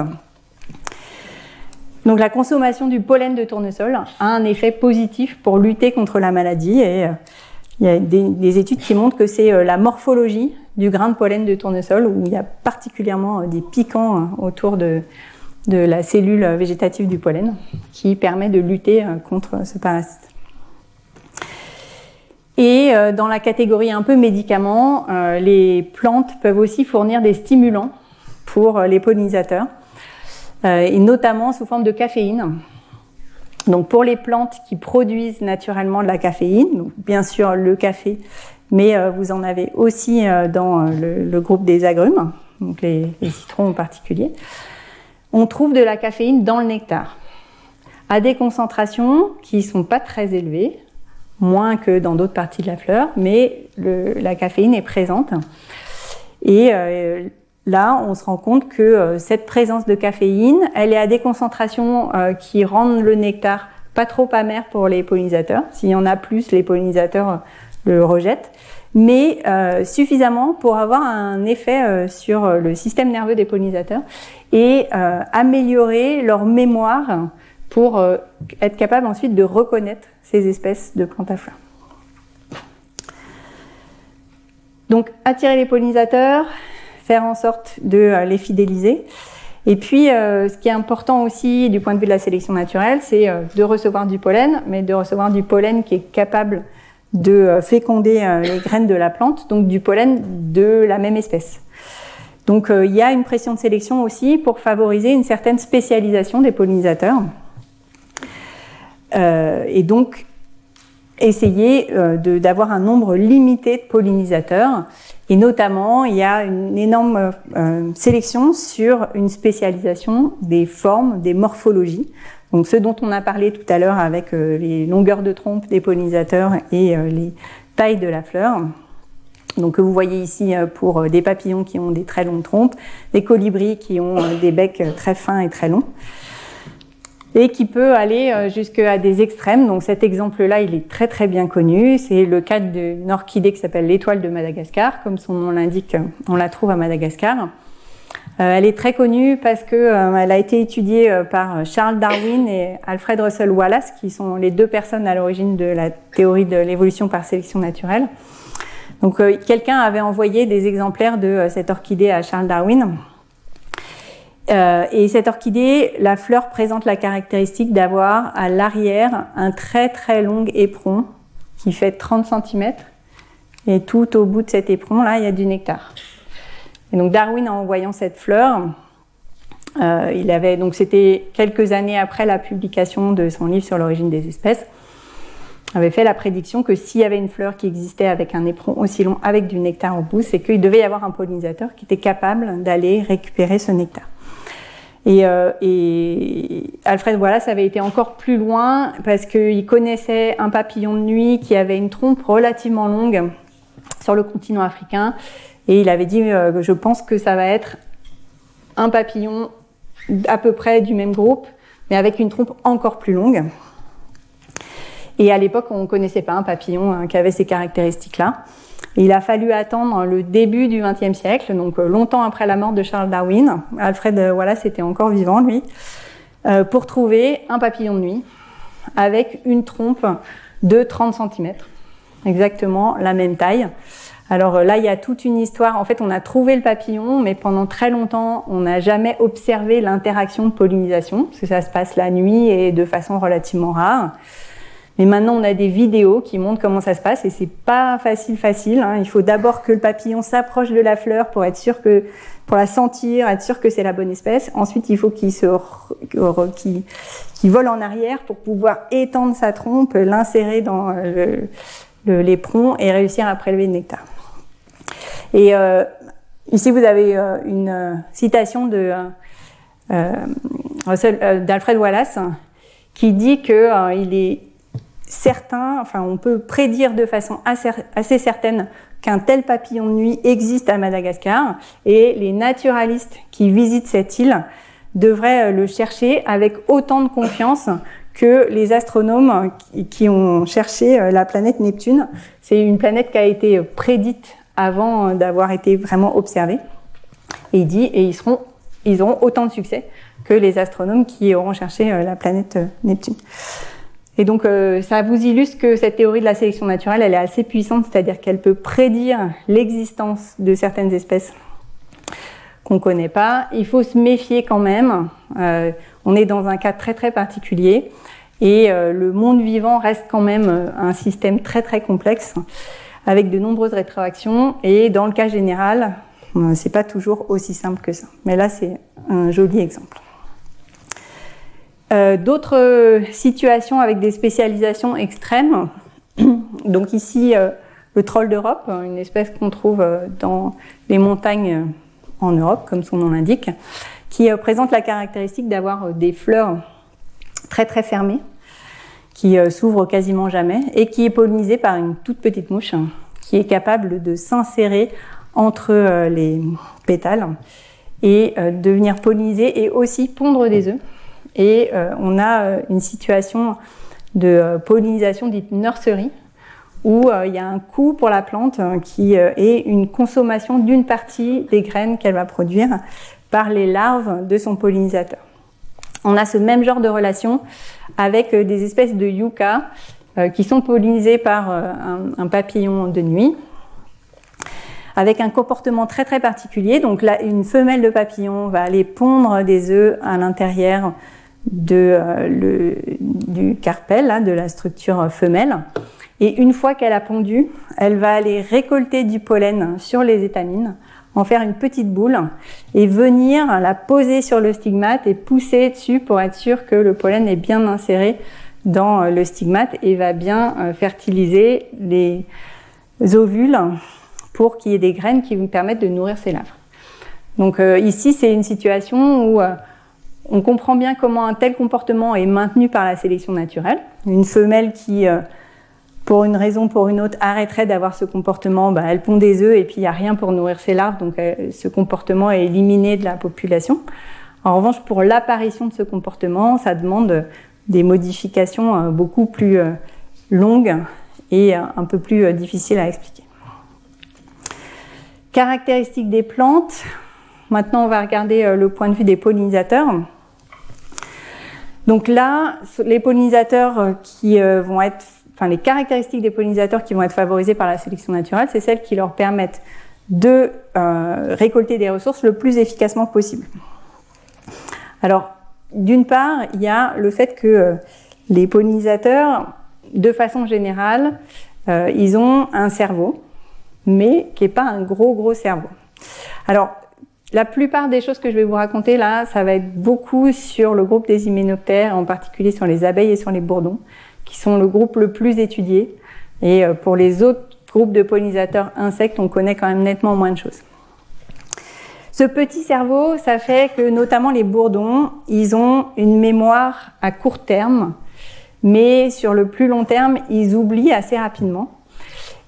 Donc la consommation du pollen de tournesol a un effet positif pour lutter contre la maladie et euh, il y a des, études qui montrent que c'est euh, la morphologie du grain de pollen de tournesol où il y a particulièrement euh, des piquants autour de, la cellule végétative du pollen qui permet de lutter contre ce parasite. Et dans la catégorie un peu médicaments, les plantes peuvent aussi fournir des stimulants pour les pollinisateurs. Euh, et notamment sous forme de caféine. Donc pour les plantes qui produisent naturellement de la caféine, bien sûr le café, mais euh, vous en avez aussi euh, dans le, groupe des agrumes, donc les, citrons en particulier. On trouve de la caféine dans le nectar, à des concentrations qui sont pas très élevées, moins que dans d'autres parties de la fleur, mais la caféine est présente. Et Là, on se rend compte que euh, cette présence de caféine, elle est à des concentrations euh, qui rendent le nectar pas trop amer pour les pollinisateurs. S'il y en a plus, les pollinisateurs euh, le rejettent, mais suffisamment pour avoir un effet sur le système nerveux des pollinisateurs et améliorer leur mémoire pour être capable ensuite de reconnaître ces espèces de plantes à fleurs. Donc, attirer les pollinisateurs, faire en sorte de euh, les fidéliser. Et puis, euh, ce qui est important aussi du point de vue de la sélection naturelle, c'est euh, de recevoir du pollen, mais de recevoir du pollen qui est capable de féconder les graines de la plante, donc du pollen de la même espèce. Donc, il y a une pression de sélection aussi pour favoriser une certaine spécialisation des pollinisateurs. et donc, essayer d'avoir un nombre limité de pollinisateurs et notamment, il y a une énorme euh, sélection sur une spécialisation des formes, des morphologies. Donc ce dont on a parlé tout à l'heure avec euh, les longueurs de trompe des pollinisateurs et euh, les tailles de la fleur. Donc vous voyez ici pour des papillons qui ont des très longues trompes, des colibris qui ont des becs très fins et très longs et qui peut aller euh, jusqu'à des extrêmes. Donc cet exemple-là, il est très très bien connu. C'est le cas d'une orchidée qui s'appelle l'étoile de Madagascar. Comme son nom l'indique, on la trouve à Madagascar. Euh, elle est très connue parce que euh, elle a été étudiée par Charles Darwin et Alfred Russel Wallace, qui sont les deux personnes à l'origine de la théorie de l'évolution par sélection naturelle. Donc quelqu'un avait envoyé des exemplaires de cette orchidée à Charles Darwin euh, et cette orchidée, la fleur présente la caractéristique d'avoir à l'arrière un très très long éperon qui fait 30 cm. Et tout au bout de cet éperon, là, il y a du nectar. Et donc Darwin, en voyant cette fleur, euh, il avait donc c'était quelques années après la publication de son livre sur l'origine des espèces, avait fait la prédiction que s'il y avait une fleur qui existait avec un éperon aussi long, avec du nectar au bout, c'est qu'il devait y avoir un pollinisateur qui était capable d'aller récupérer ce nectar. Et, euh, et, Alfred Wallace avait été encore plus loin parce qu'il connaissait un papillon de nuit qui avait une trompe relativement longue sur le continent africain. Et il avait dit, euh, je pense que ça va être un papillon à peu près du même groupe, mais avec une trompe encore plus longue. Et à l'époque, on ne connaissait pas un papillon hein, qui avait ces caractéristiques-là. Il a fallu attendre le début du XXe siècle, donc euh, longtemps après la mort de Charles Darwin. Alfred Wallace était encore vivant, lui, euh, pour trouver un papillon de nuit avec une trompe de 30 cm, exactement la même taille, Alors là, il y a toute une histoire. En fait, on a trouvé le papillon, mais pendant très longtemps, on n'a jamais observé l'interaction de pollinisation, parce que ça se passe la nuit et de façon relativement rare. Mais maintenant, on a des vidéos qui montrent comment ça se passe et c'est pas facile, facile. Hein. Il faut d'abord que le papillon s'approche de la fleur pour être sûr que, pour la sentir, être sûr que c'est la bonne espèce. Ensuite, il faut qu'il se, qu'il, vole en arrière pour pouvoir étendre sa trompe, l'insérer dans le, le l'éperon et réussir à prélever le nectar. Et euh, ici, vous avez euh, une euh, citation d'Alfred Wallace qui dit que il est certain, enfin on peut prédire de façon assez, certaine qu'un tel papillon de nuit existe à Madagascar et les naturalistes qui visitent cette île devraient le chercher avec autant de confiance que les astronomes qui ont cherché la planète Neptune. C'est une planète qui a été prédite avant euh, d'avoir été vraiment observée. Et il dit, et ils, seront, ils auront autant de succès que les astronomes qui auront cherché la planète Neptune. Et donc, euh, ça vous illustre que cette théorie de la sélection naturelle, elle est assez puissante, c'est-à-dire qu'elle peut prédire l'existence de certaines espèces qu'on ne connaît pas. Il faut se méfier quand même. Euh, on est dans un cas très très particulier et euh, le monde vivant reste quand même un système très très complexe avec de nombreuses rétroactions et dans le cas général, c'est pas toujours aussi simple que ça. Mais là, c'est un joli exemple. Euh, d'autres situations avec des spécialisations extrêmes. Donc ici, euh, le troll d'Europe, une espèce qu'on trouve euh, dans les montagnes en Europe, comme son nom l'indique, qui présente la caractéristique d'avoir des fleurs très très fermées, qui s'ouvrent quasiment jamais, et qui est pollinisée par une toute petite mouche hein, qui est capable de s'insérer entre les pétales et de venir polliniser et aussi pondre des œufs. Et euh, on a euh, une situation de euh, pollinisation dite nursery, où il y a un coût pour la plante qui est une consommation d'une partie des graines qu'elle va produire par les larves de son pollinisateur. On a ce même genre de relation avec des espèces de yucca qui sont pollinisées par un, papillon de nuit avec un comportement très très particulier. Donc là, une femelle de papillon va aller pondre des œufs à l'intérieur euh, du carpel, de la structure femelle. Et une fois qu'elle a pondu, elle va aller récolter du pollen sur les étamines, en faire une petite boule et venir la poser sur le stigmate et pousser dessus pour être sûr que le pollen est bien inséré dans le stigmate et va bien euh, fertiliser les ovules pour qu'il y ait des graines qui vous permettent de nourrir ses larves. Donc euh, ici, c'est une situation où on comprend bien comment un tel comportement est maintenu par la sélection naturelle. Une femelle qui, euh, pour une raison ou pour une autre, arrêterait d'avoir ce comportement, bah, elle pond des œufs et puis il n'y a rien pour nourrir ses larves, donc euh, ce comportement est éliminé de la population. En revanche, pour l'apparition de ce comportement, ça demande des modifications euh, beaucoup plus longues et un peu plus difficiles à expliquer. Caractéristiques des plantes. Maintenant, on va regarder le point de vue des pollinisateurs. Donc là, les pollinisateurs euh, qui euh, vont être, les caractéristiques des pollinisateurs qui vont être favorisés par la sélection naturelle, c'est celles qui leur permettent de euh, récolter des ressources le plus efficacement possible. Alors, d'une part, il y a le fait que les pollinisateurs, de façon générale, ils ont un cerveau, mais qui n'est pas un gros gros cerveau. Alors, la plupart des choses que je vais vous raconter là, ça va être beaucoup sur le groupe des hyménoptères, en particulier sur les abeilles et sur les bourdons, qui sont le groupe le plus étudié. Et euh, pour les autres groupes de pollinisateurs insectes, on connaît quand même nettement moins de choses. Ce petit cerveau, ça fait que notamment les bourdons, ils ont une mémoire à court terme, mais sur le plus long terme, ils oublient assez rapidement.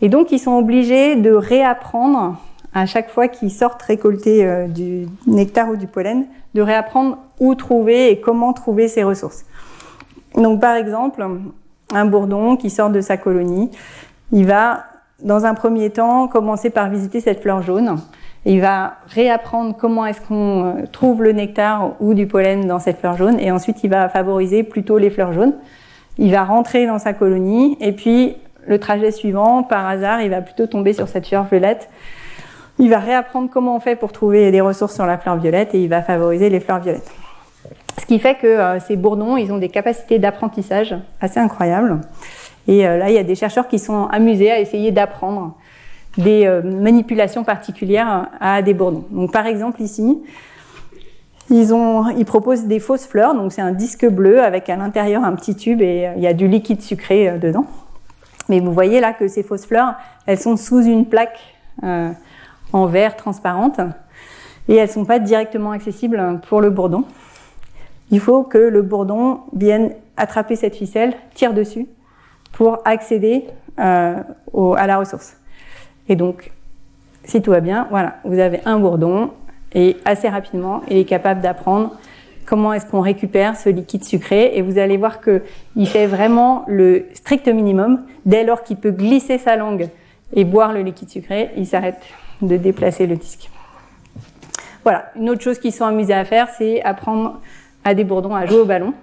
Et donc, ils sont obligés de réapprendre à chaque fois qu'ils sortent récolter euh, du nectar ou du pollen, de réapprendre où trouver et comment trouver ces ressources. Donc par exemple, un bourdon qui sort de sa colonie, il va dans un premier temps commencer par visiter cette fleur jaune. il va réapprendre comment est-ce qu'on euh, trouve le nectar ou du pollen dans cette fleur jaune et ensuite il va favoriser plutôt les fleurs jaunes. Il va rentrer dans sa colonie et puis le trajet suivant, par hasard, il va plutôt tomber sur cette fleur violette. Il va réapprendre comment on fait pour trouver des ressources sur la fleur violette et il va favoriser les fleurs violettes. Ce qui fait que euh, ces bourdons, ils ont des capacités d'apprentissage assez incroyables. Et euh, là, il y a des chercheurs qui sont amusés à essayer d'apprendre des euh, manipulations particulières à des bourdons. Par exemple, ici, ils proposent des fausses fleurs. Donc, c'est un disque bleu avec à l'intérieur un petit tube et il y a du liquide sucré dedans. Mais vous voyez là que ces fausses fleurs, elles sont sous une plaque en verre transparente et elles ne sont pas directement accessibles pour le bourdon. Il faut que le bourdon vienne attraper cette ficelle, tire dessus pour accéder euh, à la ressource. Et donc, si tout va bien, voilà, vous avez un bourdon et assez rapidement, il est capable d'apprendre comment est-ce qu'on récupère ce liquide sucré. Et vous allez voir qu'il fait vraiment le strict minimum. Dès lors qu'il peut glisser sa langue et boire le liquide sucré, il s'arrête de déplacer le disque. Voilà, une autre chose qu'ils sont amusés à faire, c'est apprendre à des bourdons à jouer au ballon.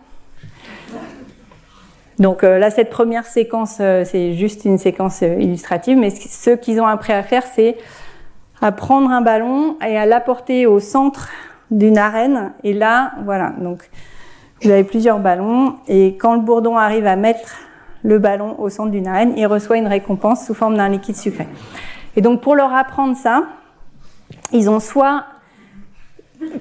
Donc euh, là, cette première séquence, euh, c'est juste une séquence euh, illustrative, mais ce qu'ils ont appris à faire, c'est à prendre un ballon et à l'apporter au centre d'une arène. Et là, voilà, donc vous avez plusieurs ballons, et quand le bourdon arrive à mettre le ballon au centre d'une arène, il reçoit une récompense sous forme d'un liquide sucré. Et donc pour leur apprendre ça, ils ont soit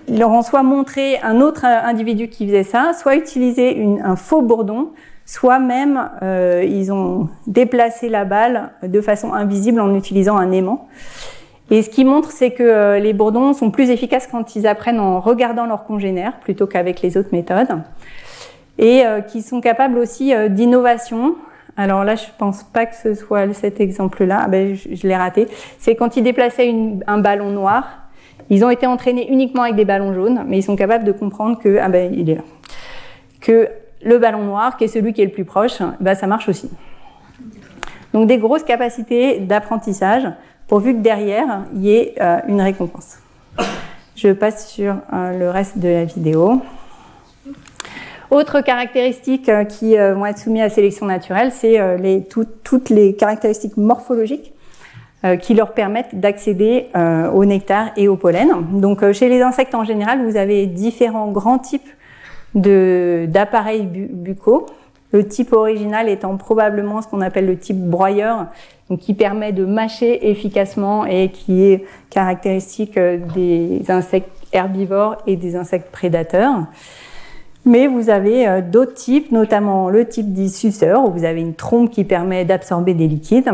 leur ont soit montré un autre individu qui faisait ça, soit utilisé un faux bourdon, soit même euh, ils ont déplacé la balle de façon invisible en utilisant un aimant. Et ce qui montre, c'est que euh, les bourdons sont plus efficaces quand ils apprennent en regardant leurs congénères plutôt qu'avec les autres méthodes. Et euh, qui sont capables aussi d'innovation. Alors là, je pense pas que ce soit cet exemple-là. Ah ben, je, l'ai raté. C'est quand ils déplaçaient un ballon noir ils ont été entraînés uniquement avec des ballons jaunes, mais ils sont capables de comprendre que, ah ben, il est là. Que le ballon noir, qui est celui qui est le plus proche, bah, ça marche aussi. Donc des grosses capacités d'apprentissage, pourvu que derrière, il y ait euh, une récompense. Je passe sur euh, le reste de la vidéo. Autre caractéristique euh, qui vont être soumises à sélection naturelle, c'est toutes les caractéristiques morphologiques qui leur permettent d'accéder euh, au nectar et au pollen. Donc euh, chez les insectes en général, vous avez différents grands types d'appareils buccaux. Le type original étant probablement ce qu'on appelle le type broyeur, donc qui permet de mâcher efficacement et qui est caractéristique des insectes herbivores et des insectes prédateurs. Mais vous avez d'autres types, notamment le type dit où vous avez une trompe qui permet d'absorber des liquides.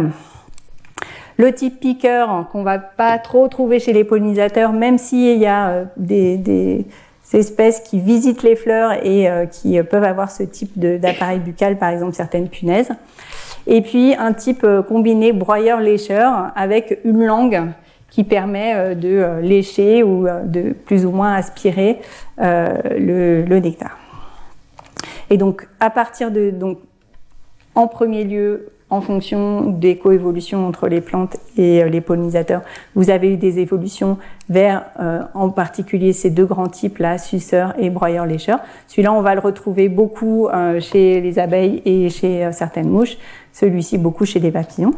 Le type piqueur qu'on va pas trop trouver chez les pollinisateurs, même s'il y a euh, des, espèces qui visitent les fleurs et euh, qui peuvent avoir ce type d'appareil buccal, par exemple certaines punaises. Et puis un type euh, combiné broyeur-lécheur avec une langue qui permet de lécher ou de plus ou moins aspirer le, le nectar. Et donc à partir de donc en premier lieu en fonction des coévolutions entre les plantes et euh, les pollinisateurs. Vous avez eu des évolutions vers, euh, en particulier, ces deux grands types là, suceurs et broyeurs-lécheurs. Celui-là, on va le retrouver beaucoup euh, chez les abeilles et chez certaines mouches. Celui-ci, beaucoup chez les papillons.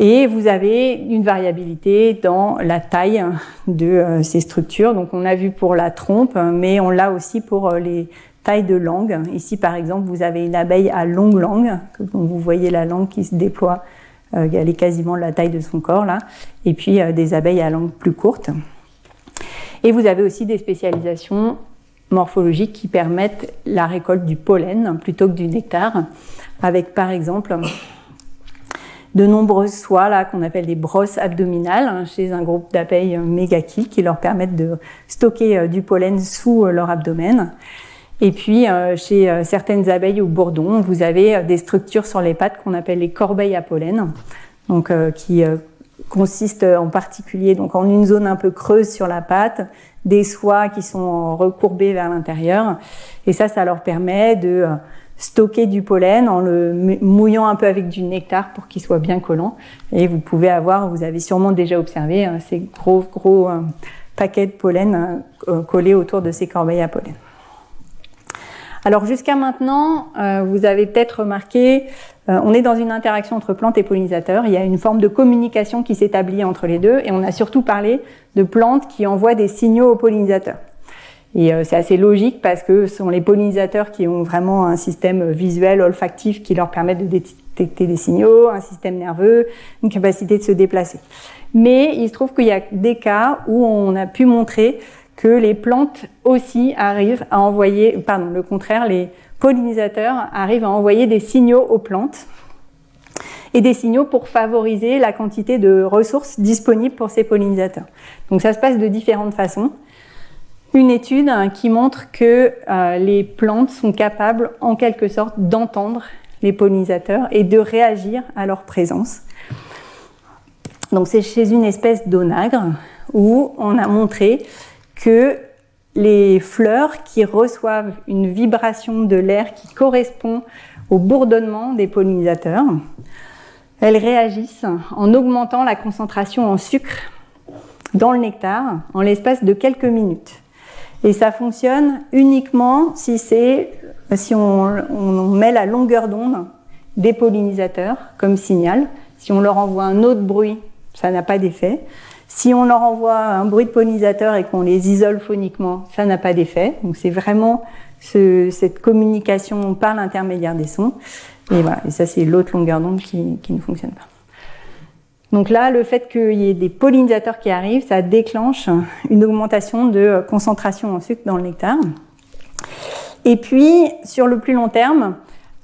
Et vous avez une variabilité dans la taille de ces structures. Donc, on a vu pour la trompe, mais on l'a aussi pour les taille de langue. Ici, par exemple, vous avez une abeille à longue langue, donc vous voyez la langue qui se déploie, euh, elle est quasiment la taille de son corps là, et puis euh, des abeilles à langue plus courte. Et vous avez aussi des spécialisations morphologiques qui permettent la récolte du pollen plutôt que du nectar, avec par exemple de nombreuses soies là qu'on appelle des brosses abdominales hein, chez un groupe d'abeilles mégaki qui leur permettent de stocker euh, du pollen sous leur abdomen. Et puis, euh, chez euh, certaines abeilles au bourdon, vous avez euh, des structures sur les pattes qu'on appelle les corbeilles à pollen, donc qui consistent en particulier donc en une zone un peu creuse sur la patte, des soies qui sont recourbées vers l'intérieur, et ça, ça leur permet de stocker du pollen en le mouillant un peu avec du nectar pour qu'il soit bien collant. Et vous pouvez avoir, vous avez sûrement déjà observé ces gros gros paquets de pollen collés autour de ces corbeilles à pollen. Alors jusqu'à maintenant, euh, vous avez peut-être remarqué euh, on est dans une interaction entre plantes et pollinisateurs. Il y a une forme de communication qui s'établit entre les deux. Et on a surtout parlé de plantes qui envoient des signaux aux pollinisateurs. Et euh, c'est assez logique parce que ce sont les pollinisateurs qui ont vraiment un système visuel, olfactif qui leur permet de détecter des signaux, un système nerveux, une capacité de se déplacer. Mais il se trouve qu'il y a des cas où on a pu montrer que les plantes aussi arrivent à envoyer, pardon, le contraire, les pollinisateurs arrivent à envoyer des signaux aux plantes et des signaux pour favoriser la quantité de ressources disponibles pour ces pollinisateurs. Donc ça se passe de différentes façons. Une étude qui montre que euh, les plantes sont capables en quelque sorte d'entendre les pollinisateurs et de réagir à leur présence. Donc c'est chez une espèce d'onagre où on a montré que les fleurs qui reçoivent une vibration de l'air qui correspond au bourdonnement des pollinisateurs, elles réagissent en augmentant la concentration en sucre dans le nectar en l'espace de quelques minutes. Et ça fonctionne uniquement si c'est si on, on, met la longueur d'onde des pollinisateurs comme signal. Si on leur envoie un autre bruit, ça n'a pas d'effet. Si on leur envoie un bruit de pollinisateur et qu'on les isole phoniquement, ça n'a pas d'effet. Donc c'est vraiment cette communication par l'intermédiaire des sons. Et voilà, et ça c'est l'autre longueur d'onde qui, qui ne fonctionne pas. Donc là, le fait qu'il y ait des pollinisateurs qui arrivent, ça déclenche une augmentation de concentration en sucre dans le nectar. Et puis, sur le plus long terme,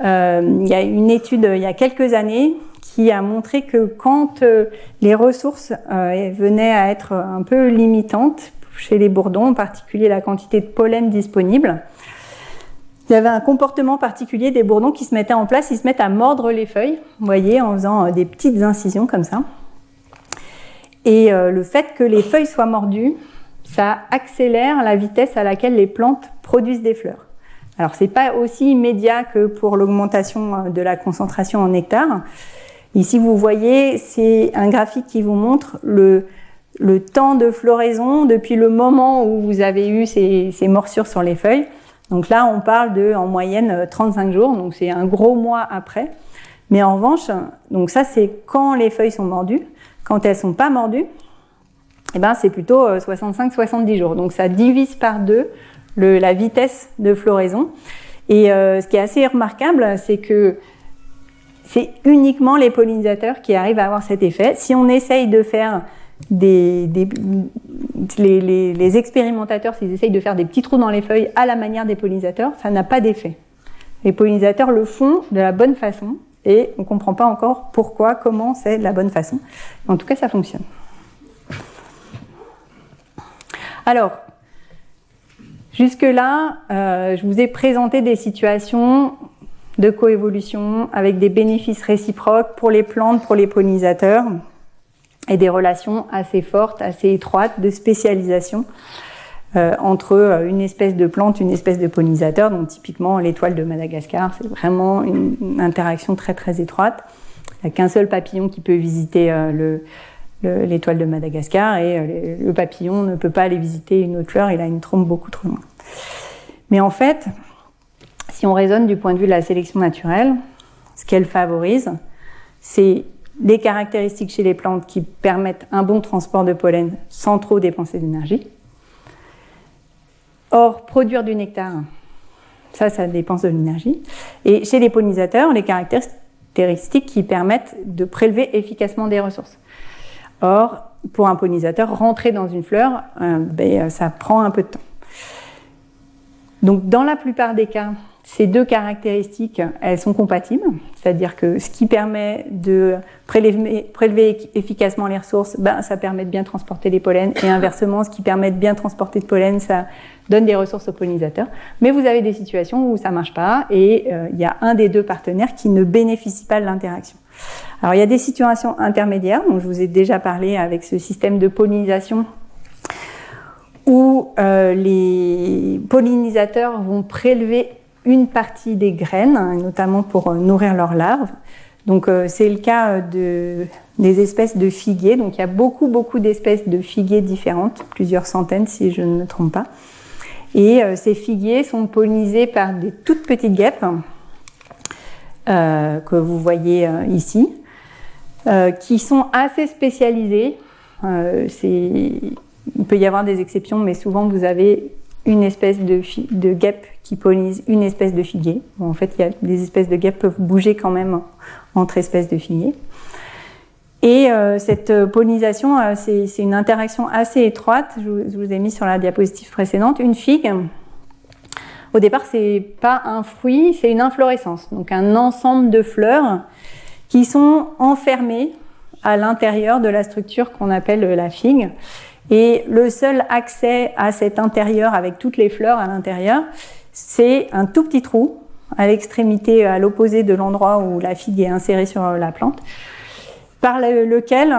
euh, il y a une étude il y a quelques années qui a montré que quand euh, les ressources euh, venaient à être un peu limitantes chez les bourdons, en particulier la quantité de pollen disponible, il y avait un comportement particulier des bourdons qui se mettaient en place, ils se mettent à mordre les feuilles, vous voyez, en faisant euh, des petites incisions comme ça. Et le fait que les feuilles soient mordues, ça accélère la vitesse à laquelle les plantes produisent des fleurs. Alors c'est pas aussi immédiat que pour l'augmentation de la concentration en nectar, Ici, vous voyez, c'est un graphique qui vous montre le, le, temps de floraison depuis le moment où vous avez eu ces, ces, morsures sur les feuilles. Donc là, on parle de, en moyenne, 35 jours, donc c'est un gros mois après. Mais en revanche, donc ça, c'est quand les feuilles sont mordues. Quand elles sont pas mordues, eh ben, c'est plutôt 65-70 euh, jours. Donc ça divise par deux le, la vitesse de floraison. Et euh, ce qui est assez remarquable, c'est que c'est uniquement les pollinisateurs qui arrivent à avoir cet effet. Si on essaye de faire des, les, expérimentateurs, s'ils essayent de faire des petits trous dans les feuilles à la manière des pollinisateurs, ça n'a pas d'effet. Les pollinisateurs le font de la bonne façon et on ne comprend pas encore pourquoi, comment c'est la bonne façon. En tout cas, ça fonctionne. Alors, jusque-là, euh, je vous ai présenté des situations de coévolution avec des bénéfices réciproques pour les plantes, pour les pollinisateurs et des relations assez fortes, assez étroites de spécialisation euh, entre euh, une espèce de plante, une espèce de pollinisateur. Donc typiquement l'étoile de Madagascar, c'est vraiment une, interaction très très étroite. Il n'y a qu'un seul papillon qui peut visiter euh, l'étoile de Madagascar et le papillon ne peut pas aller visiter une autre fleur, il a une trompe beaucoup trop loin. Mais en fait, si on raisonne du point de vue de la sélection naturelle, ce qu'elle favorise, c'est des caractéristiques chez les plantes qui permettent un bon transport de pollen sans trop dépenser d'énergie. Or, produire du nectar, ça, ça dépense de l'énergie. Et chez les pollinisateurs, les caractéristiques qui permettent de prélever efficacement des ressources. Or, pour un pollinisateur, rentrer dans une fleur, euh, ben, ça prend un peu de temps. Donc, dans la plupart des cas, ces deux caractéristiques, elles sont compatibles, c'est-à-dire que ce qui permet de prélever, efficacement les ressources, ben, ça permet de bien transporter les pollens, et inversement, ce qui permet de bien transporter de pollen, ça donne des ressources aux pollinisateurs. Mais vous avez des situations où ça marche pas, et euh, il y a un des deux partenaires qui ne bénéficie pas de l'interaction. Alors il y a des situations intermédiaires, dont je vous ai déjà parlé avec ce système de pollinisation où euh, les pollinisateurs vont prélever une partie des graines, notamment pour euh, nourrir leurs larves. Donc euh, c'est le cas euh, de, des espèces de figuiers. Donc il y a beaucoup beaucoup d'espèces de figuiers différentes, plusieurs centaines si je ne me trompe pas. Et ces figuiers sont pollinisés par des toutes petites guêpes que vous voyez ici, qui sont assez spécialisés. il peut y avoir des exceptions, mais souvent vous avez une espèce de, guêpe qui pollinise une espèce de figuier. en fait, il y a des espèces de guêpes peuvent bouger quand même entre espèces de figuier. Et euh, cette pollinisation, euh, c'est une interaction assez étroite. Je vous, je vous, ai mis sur la diapositive précédente une figue. Au départ, c'est pas un fruit, c'est une inflorescence, donc un ensemble de fleurs qui sont enfermées à l'intérieur de la structure qu'on appelle la figue. Et le seul accès à cet intérieur avec toutes les fleurs à l'intérieur, c'est un tout petit trou à l'extrémité, à l'opposé de l'endroit où la figue est insérée sur la plante, par lequel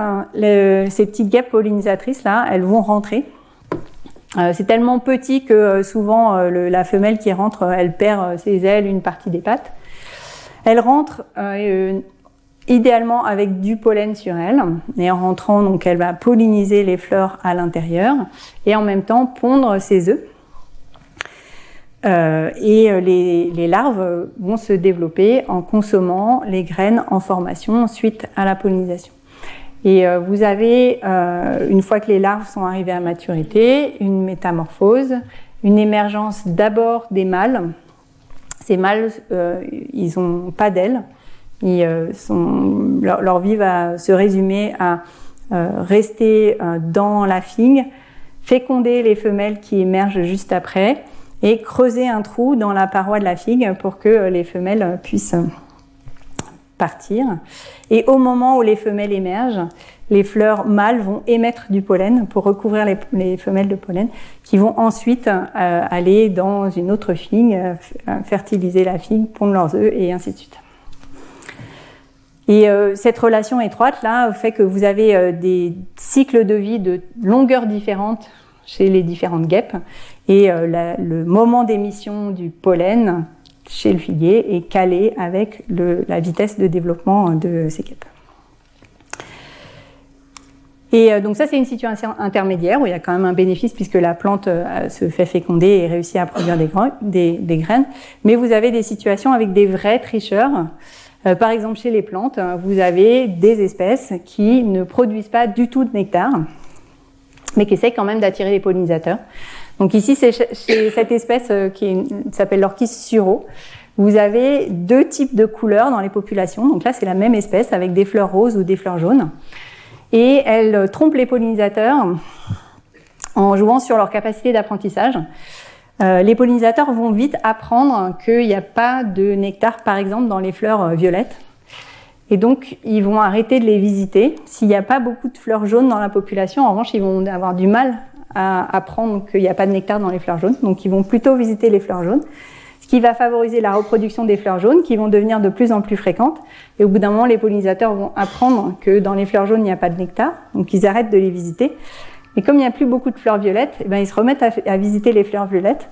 ces petites guêpes pollinisatrices là, elles vont rentrer. Euh, c'est tellement petit que euh, souvent euh, la femelle qui rentre, elle perd ses ailes, une partie des pattes. Elle rentre idéalement avec du pollen sur elle. Et en rentrant, donc, elle va polliniser les fleurs à l'intérieur et en même temps pondre ses œufs. Euh, et euh, les, larves vont se développer en consommant les graines en formation suite à la pollinisation. Et euh, vous avez, euh, une fois que les larves sont arrivées à maturité, une métamorphose, une émergence d'abord des mâles. Ces mâles, euh, ils n'ont pas d'ailes, euh, leur, vie va se résumer à euh, rester euh, dans la figue, féconder les femelles qui émergent juste après et creuser un trou dans la paroi de la figue pour que les femelles puissent partir. Et au moment où les femelles émergent, les fleurs mâles vont émettre du pollen pour recouvrir les, les femelles de pollen, qui vont ensuite aller dans une autre figue, fertiliser la figue, pondre leurs œufs et ainsi de suite. Et euh, cette relation étroite là fait que vous avez euh, des cycles de vie de longueurs différentes chez les différentes guêpes et euh, le moment d'émission du pollen chez le figuier est calé avec le, la vitesse de développement de ces guêpes. Et euh, donc ça, c'est une situation intermédiaire où il y a quand même un bénéfice puisque la plante euh, se fait féconder et réussit à produire des, des, des graines. Mais vous avez des situations avec des vrais tricheurs par exemple, chez les plantes, vous avez des espèces qui ne produisent pas du tout de nectar, mais qui essayent quand même d'attirer les pollinisateurs. Donc ici, c'est chez cette espèce euh, qui s'appelle l'orchis suro. Vous avez deux types de couleurs dans les populations. Donc là, c'est la même espèce avec des fleurs roses ou des fleurs jaunes. Et elle trompe les pollinisateurs en jouant sur leur capacité d'apprentissage. Euh, les pollinisateurs vont vite apprendre qu'il n'y a pas de nectar, par exemple, dans les fleurs euh, violettes. Et donc, ils vont arrêter de les visiter. S'il n'y a pas beaucoup de fleurs jaunes dans la population, en revanche, ils vont avoir du mal à apprendre qu'il n'y a pas de nectar dans les fleurs jaunes. Donc, ils vont plutôt visiter les fleurs jaunes, ce qui va favoriser la reproduction des fleurs jaunes, qui vont devenir de plus en plus fréquentes. Et au bout d'un moment, les pollinisateurs vont apprendre que dans les fleurs jaunes, il n'y a pas de nectar. Donc, ils arrêtent de les visiter. Et comme il n'y a plus beaucoup de fleurs violettes, eh ben, ils se remettent à, visiter les fleurs violettes,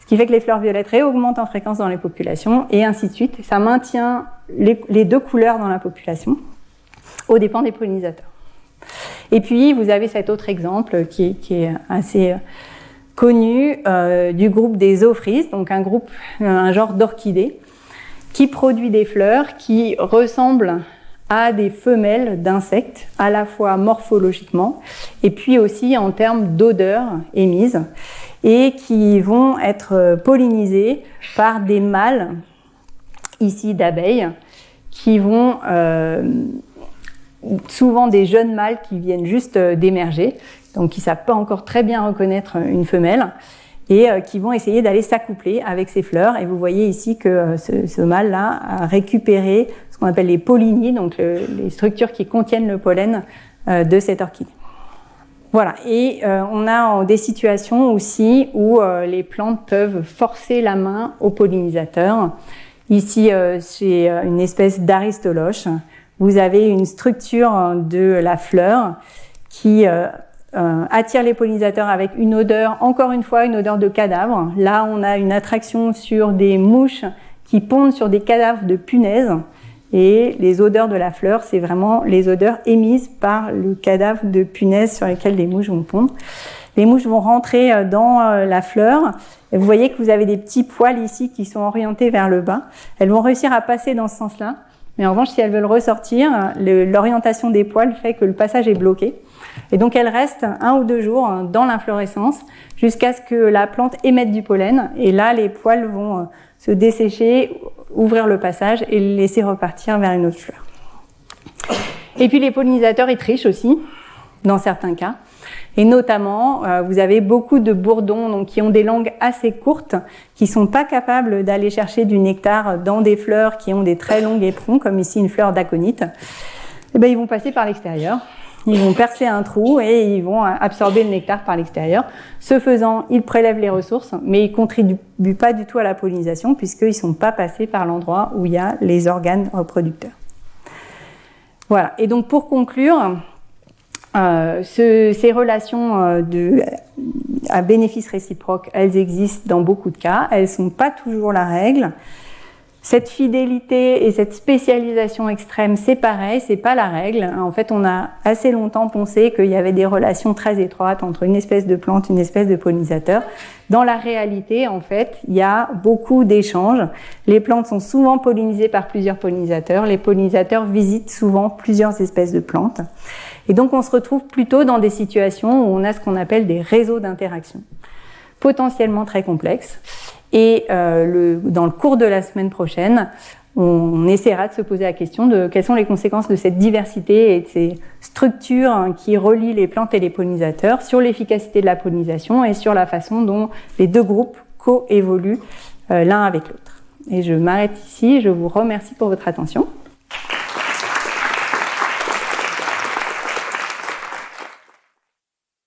ce qui fait que les fleurs violettes réaugmentent en fréquence dans les populations, et ainsi de suite. Ça maintient les, deux couleurs dans la population, aux dépens des pollinisateurs. Et puis, vous avez cet autre exemple qui, est assez euh, connu euh, du groupe des ophris, donc un groupe, un genre d'orchidées, qui produit des fleurs qui ressemblent à des femelles d'insectes, à la fois morphologiquement et puis aussi en termes d'odeur émise, et qui vont être pollinisées par des mâles, ici d'abeilles, qui vont euh, souvent des jeunes mâles qui viennent juste d'émerger, donc qui ne savent pas encore très bien reconnaître une femelle, et euh, qui vont essayer d'aller s'accoupler avec ces fleurs. Et vous voyez ici que euh, ce, ce mâle-là a récupéré appelle les pollinies, donc le, les structures qui contiennent le pollen euh, de cette orchidée. Voilà, et euh, on a des situations aussi où euh, les plantes peuvent forcer la main aux pollinisateurs. Ici, c'est une espèce d'aristoloche. Vous avez une structure de la fleur qui attire les pollinisateurs avec une odeur, encore une fois, une odeur de cadavre. Là, on a une attraction sur des mouches qui pondent sur des cadavres de punaises. Et les odeurs de la fleur, c'est vraiment les odeurs émises par le cadavre de punaise sur lesquels les mouches vont pondre. Les mouches vont rentrer euh, dans euh, la fleur vous voyez que vous avez des petits poils ici qui sont orientés vers le bas. Elles vont réussir à passer dans ce sens-là. Mais en revanche, si elles veulent ressortir, l'orientation des poils fait que le passage est bloqué. Et donc elles restent un ou deux jours dans l'inflorescence jusqu'à ce que la plante émette du pollen. Et là, les poils vont euh, se dessécher, ouvrir le passage et laisser repartir vers une autre fleur. Et puis les pollinisateurs, ils trichent aussi, dans certains cas. Et notamment, euh, vous avez beaucoup de bourdons donc, qui ont des langues assez courtes, qui sont pas capables d'aller chercher du nectar dans des fleurs qui ont des très longs éperons, comme ici une fleur d'aconite. Et eh ben, ils vont passer par l'extérieur. Ils vont percer un trou et ils vont absorber le nectar par l'extérieur. Ce faisant, ils prélèvent les ressources, mais ils contribuent pas du tout à la pollinisation puisqu'ils sont pas passés par l'endroit où il y a les organes reproducteurs. Voilà. Et donc pour conclure, euh, ce, ces relations euh, à bénéfice réciproque, elles existent dans beaucoup de cas. Elles sont pas toujours la règle. Cette fidélité et cette spécialisation extrême, c'est pareil, c'est pas la règle. En fait, on a assez longtemps pensé qu'il y avait des relations très étroites entre une espèce de plante, une espèce de pollinisateur. Dans la réalité, en fait, il y a beaucoup d'échanges. Les plantes sont souvent pollinisées par plusieurs pollinisateurs. Les pollinisateurs visitent souvent plusieurs espèces de plantes. Et donc, on se retrouve plutôt dans des situations où on a ce qu'on appelle des réseaux d'interaction, potentiellement très complexes. Et euh, dans le cours de la semaine prochaine, on essaiera de se poser la question de quelles sont les conséquences de cette diversité et de ces structures hein, qui relient les plantes et les pollinisateurs sur l'efficacité de la pollinisation et sur la façon dont les deux groupes coévoluent euh, l'un avec l'autre. Et je m'arrête ici, je vous remercie pour votre attention.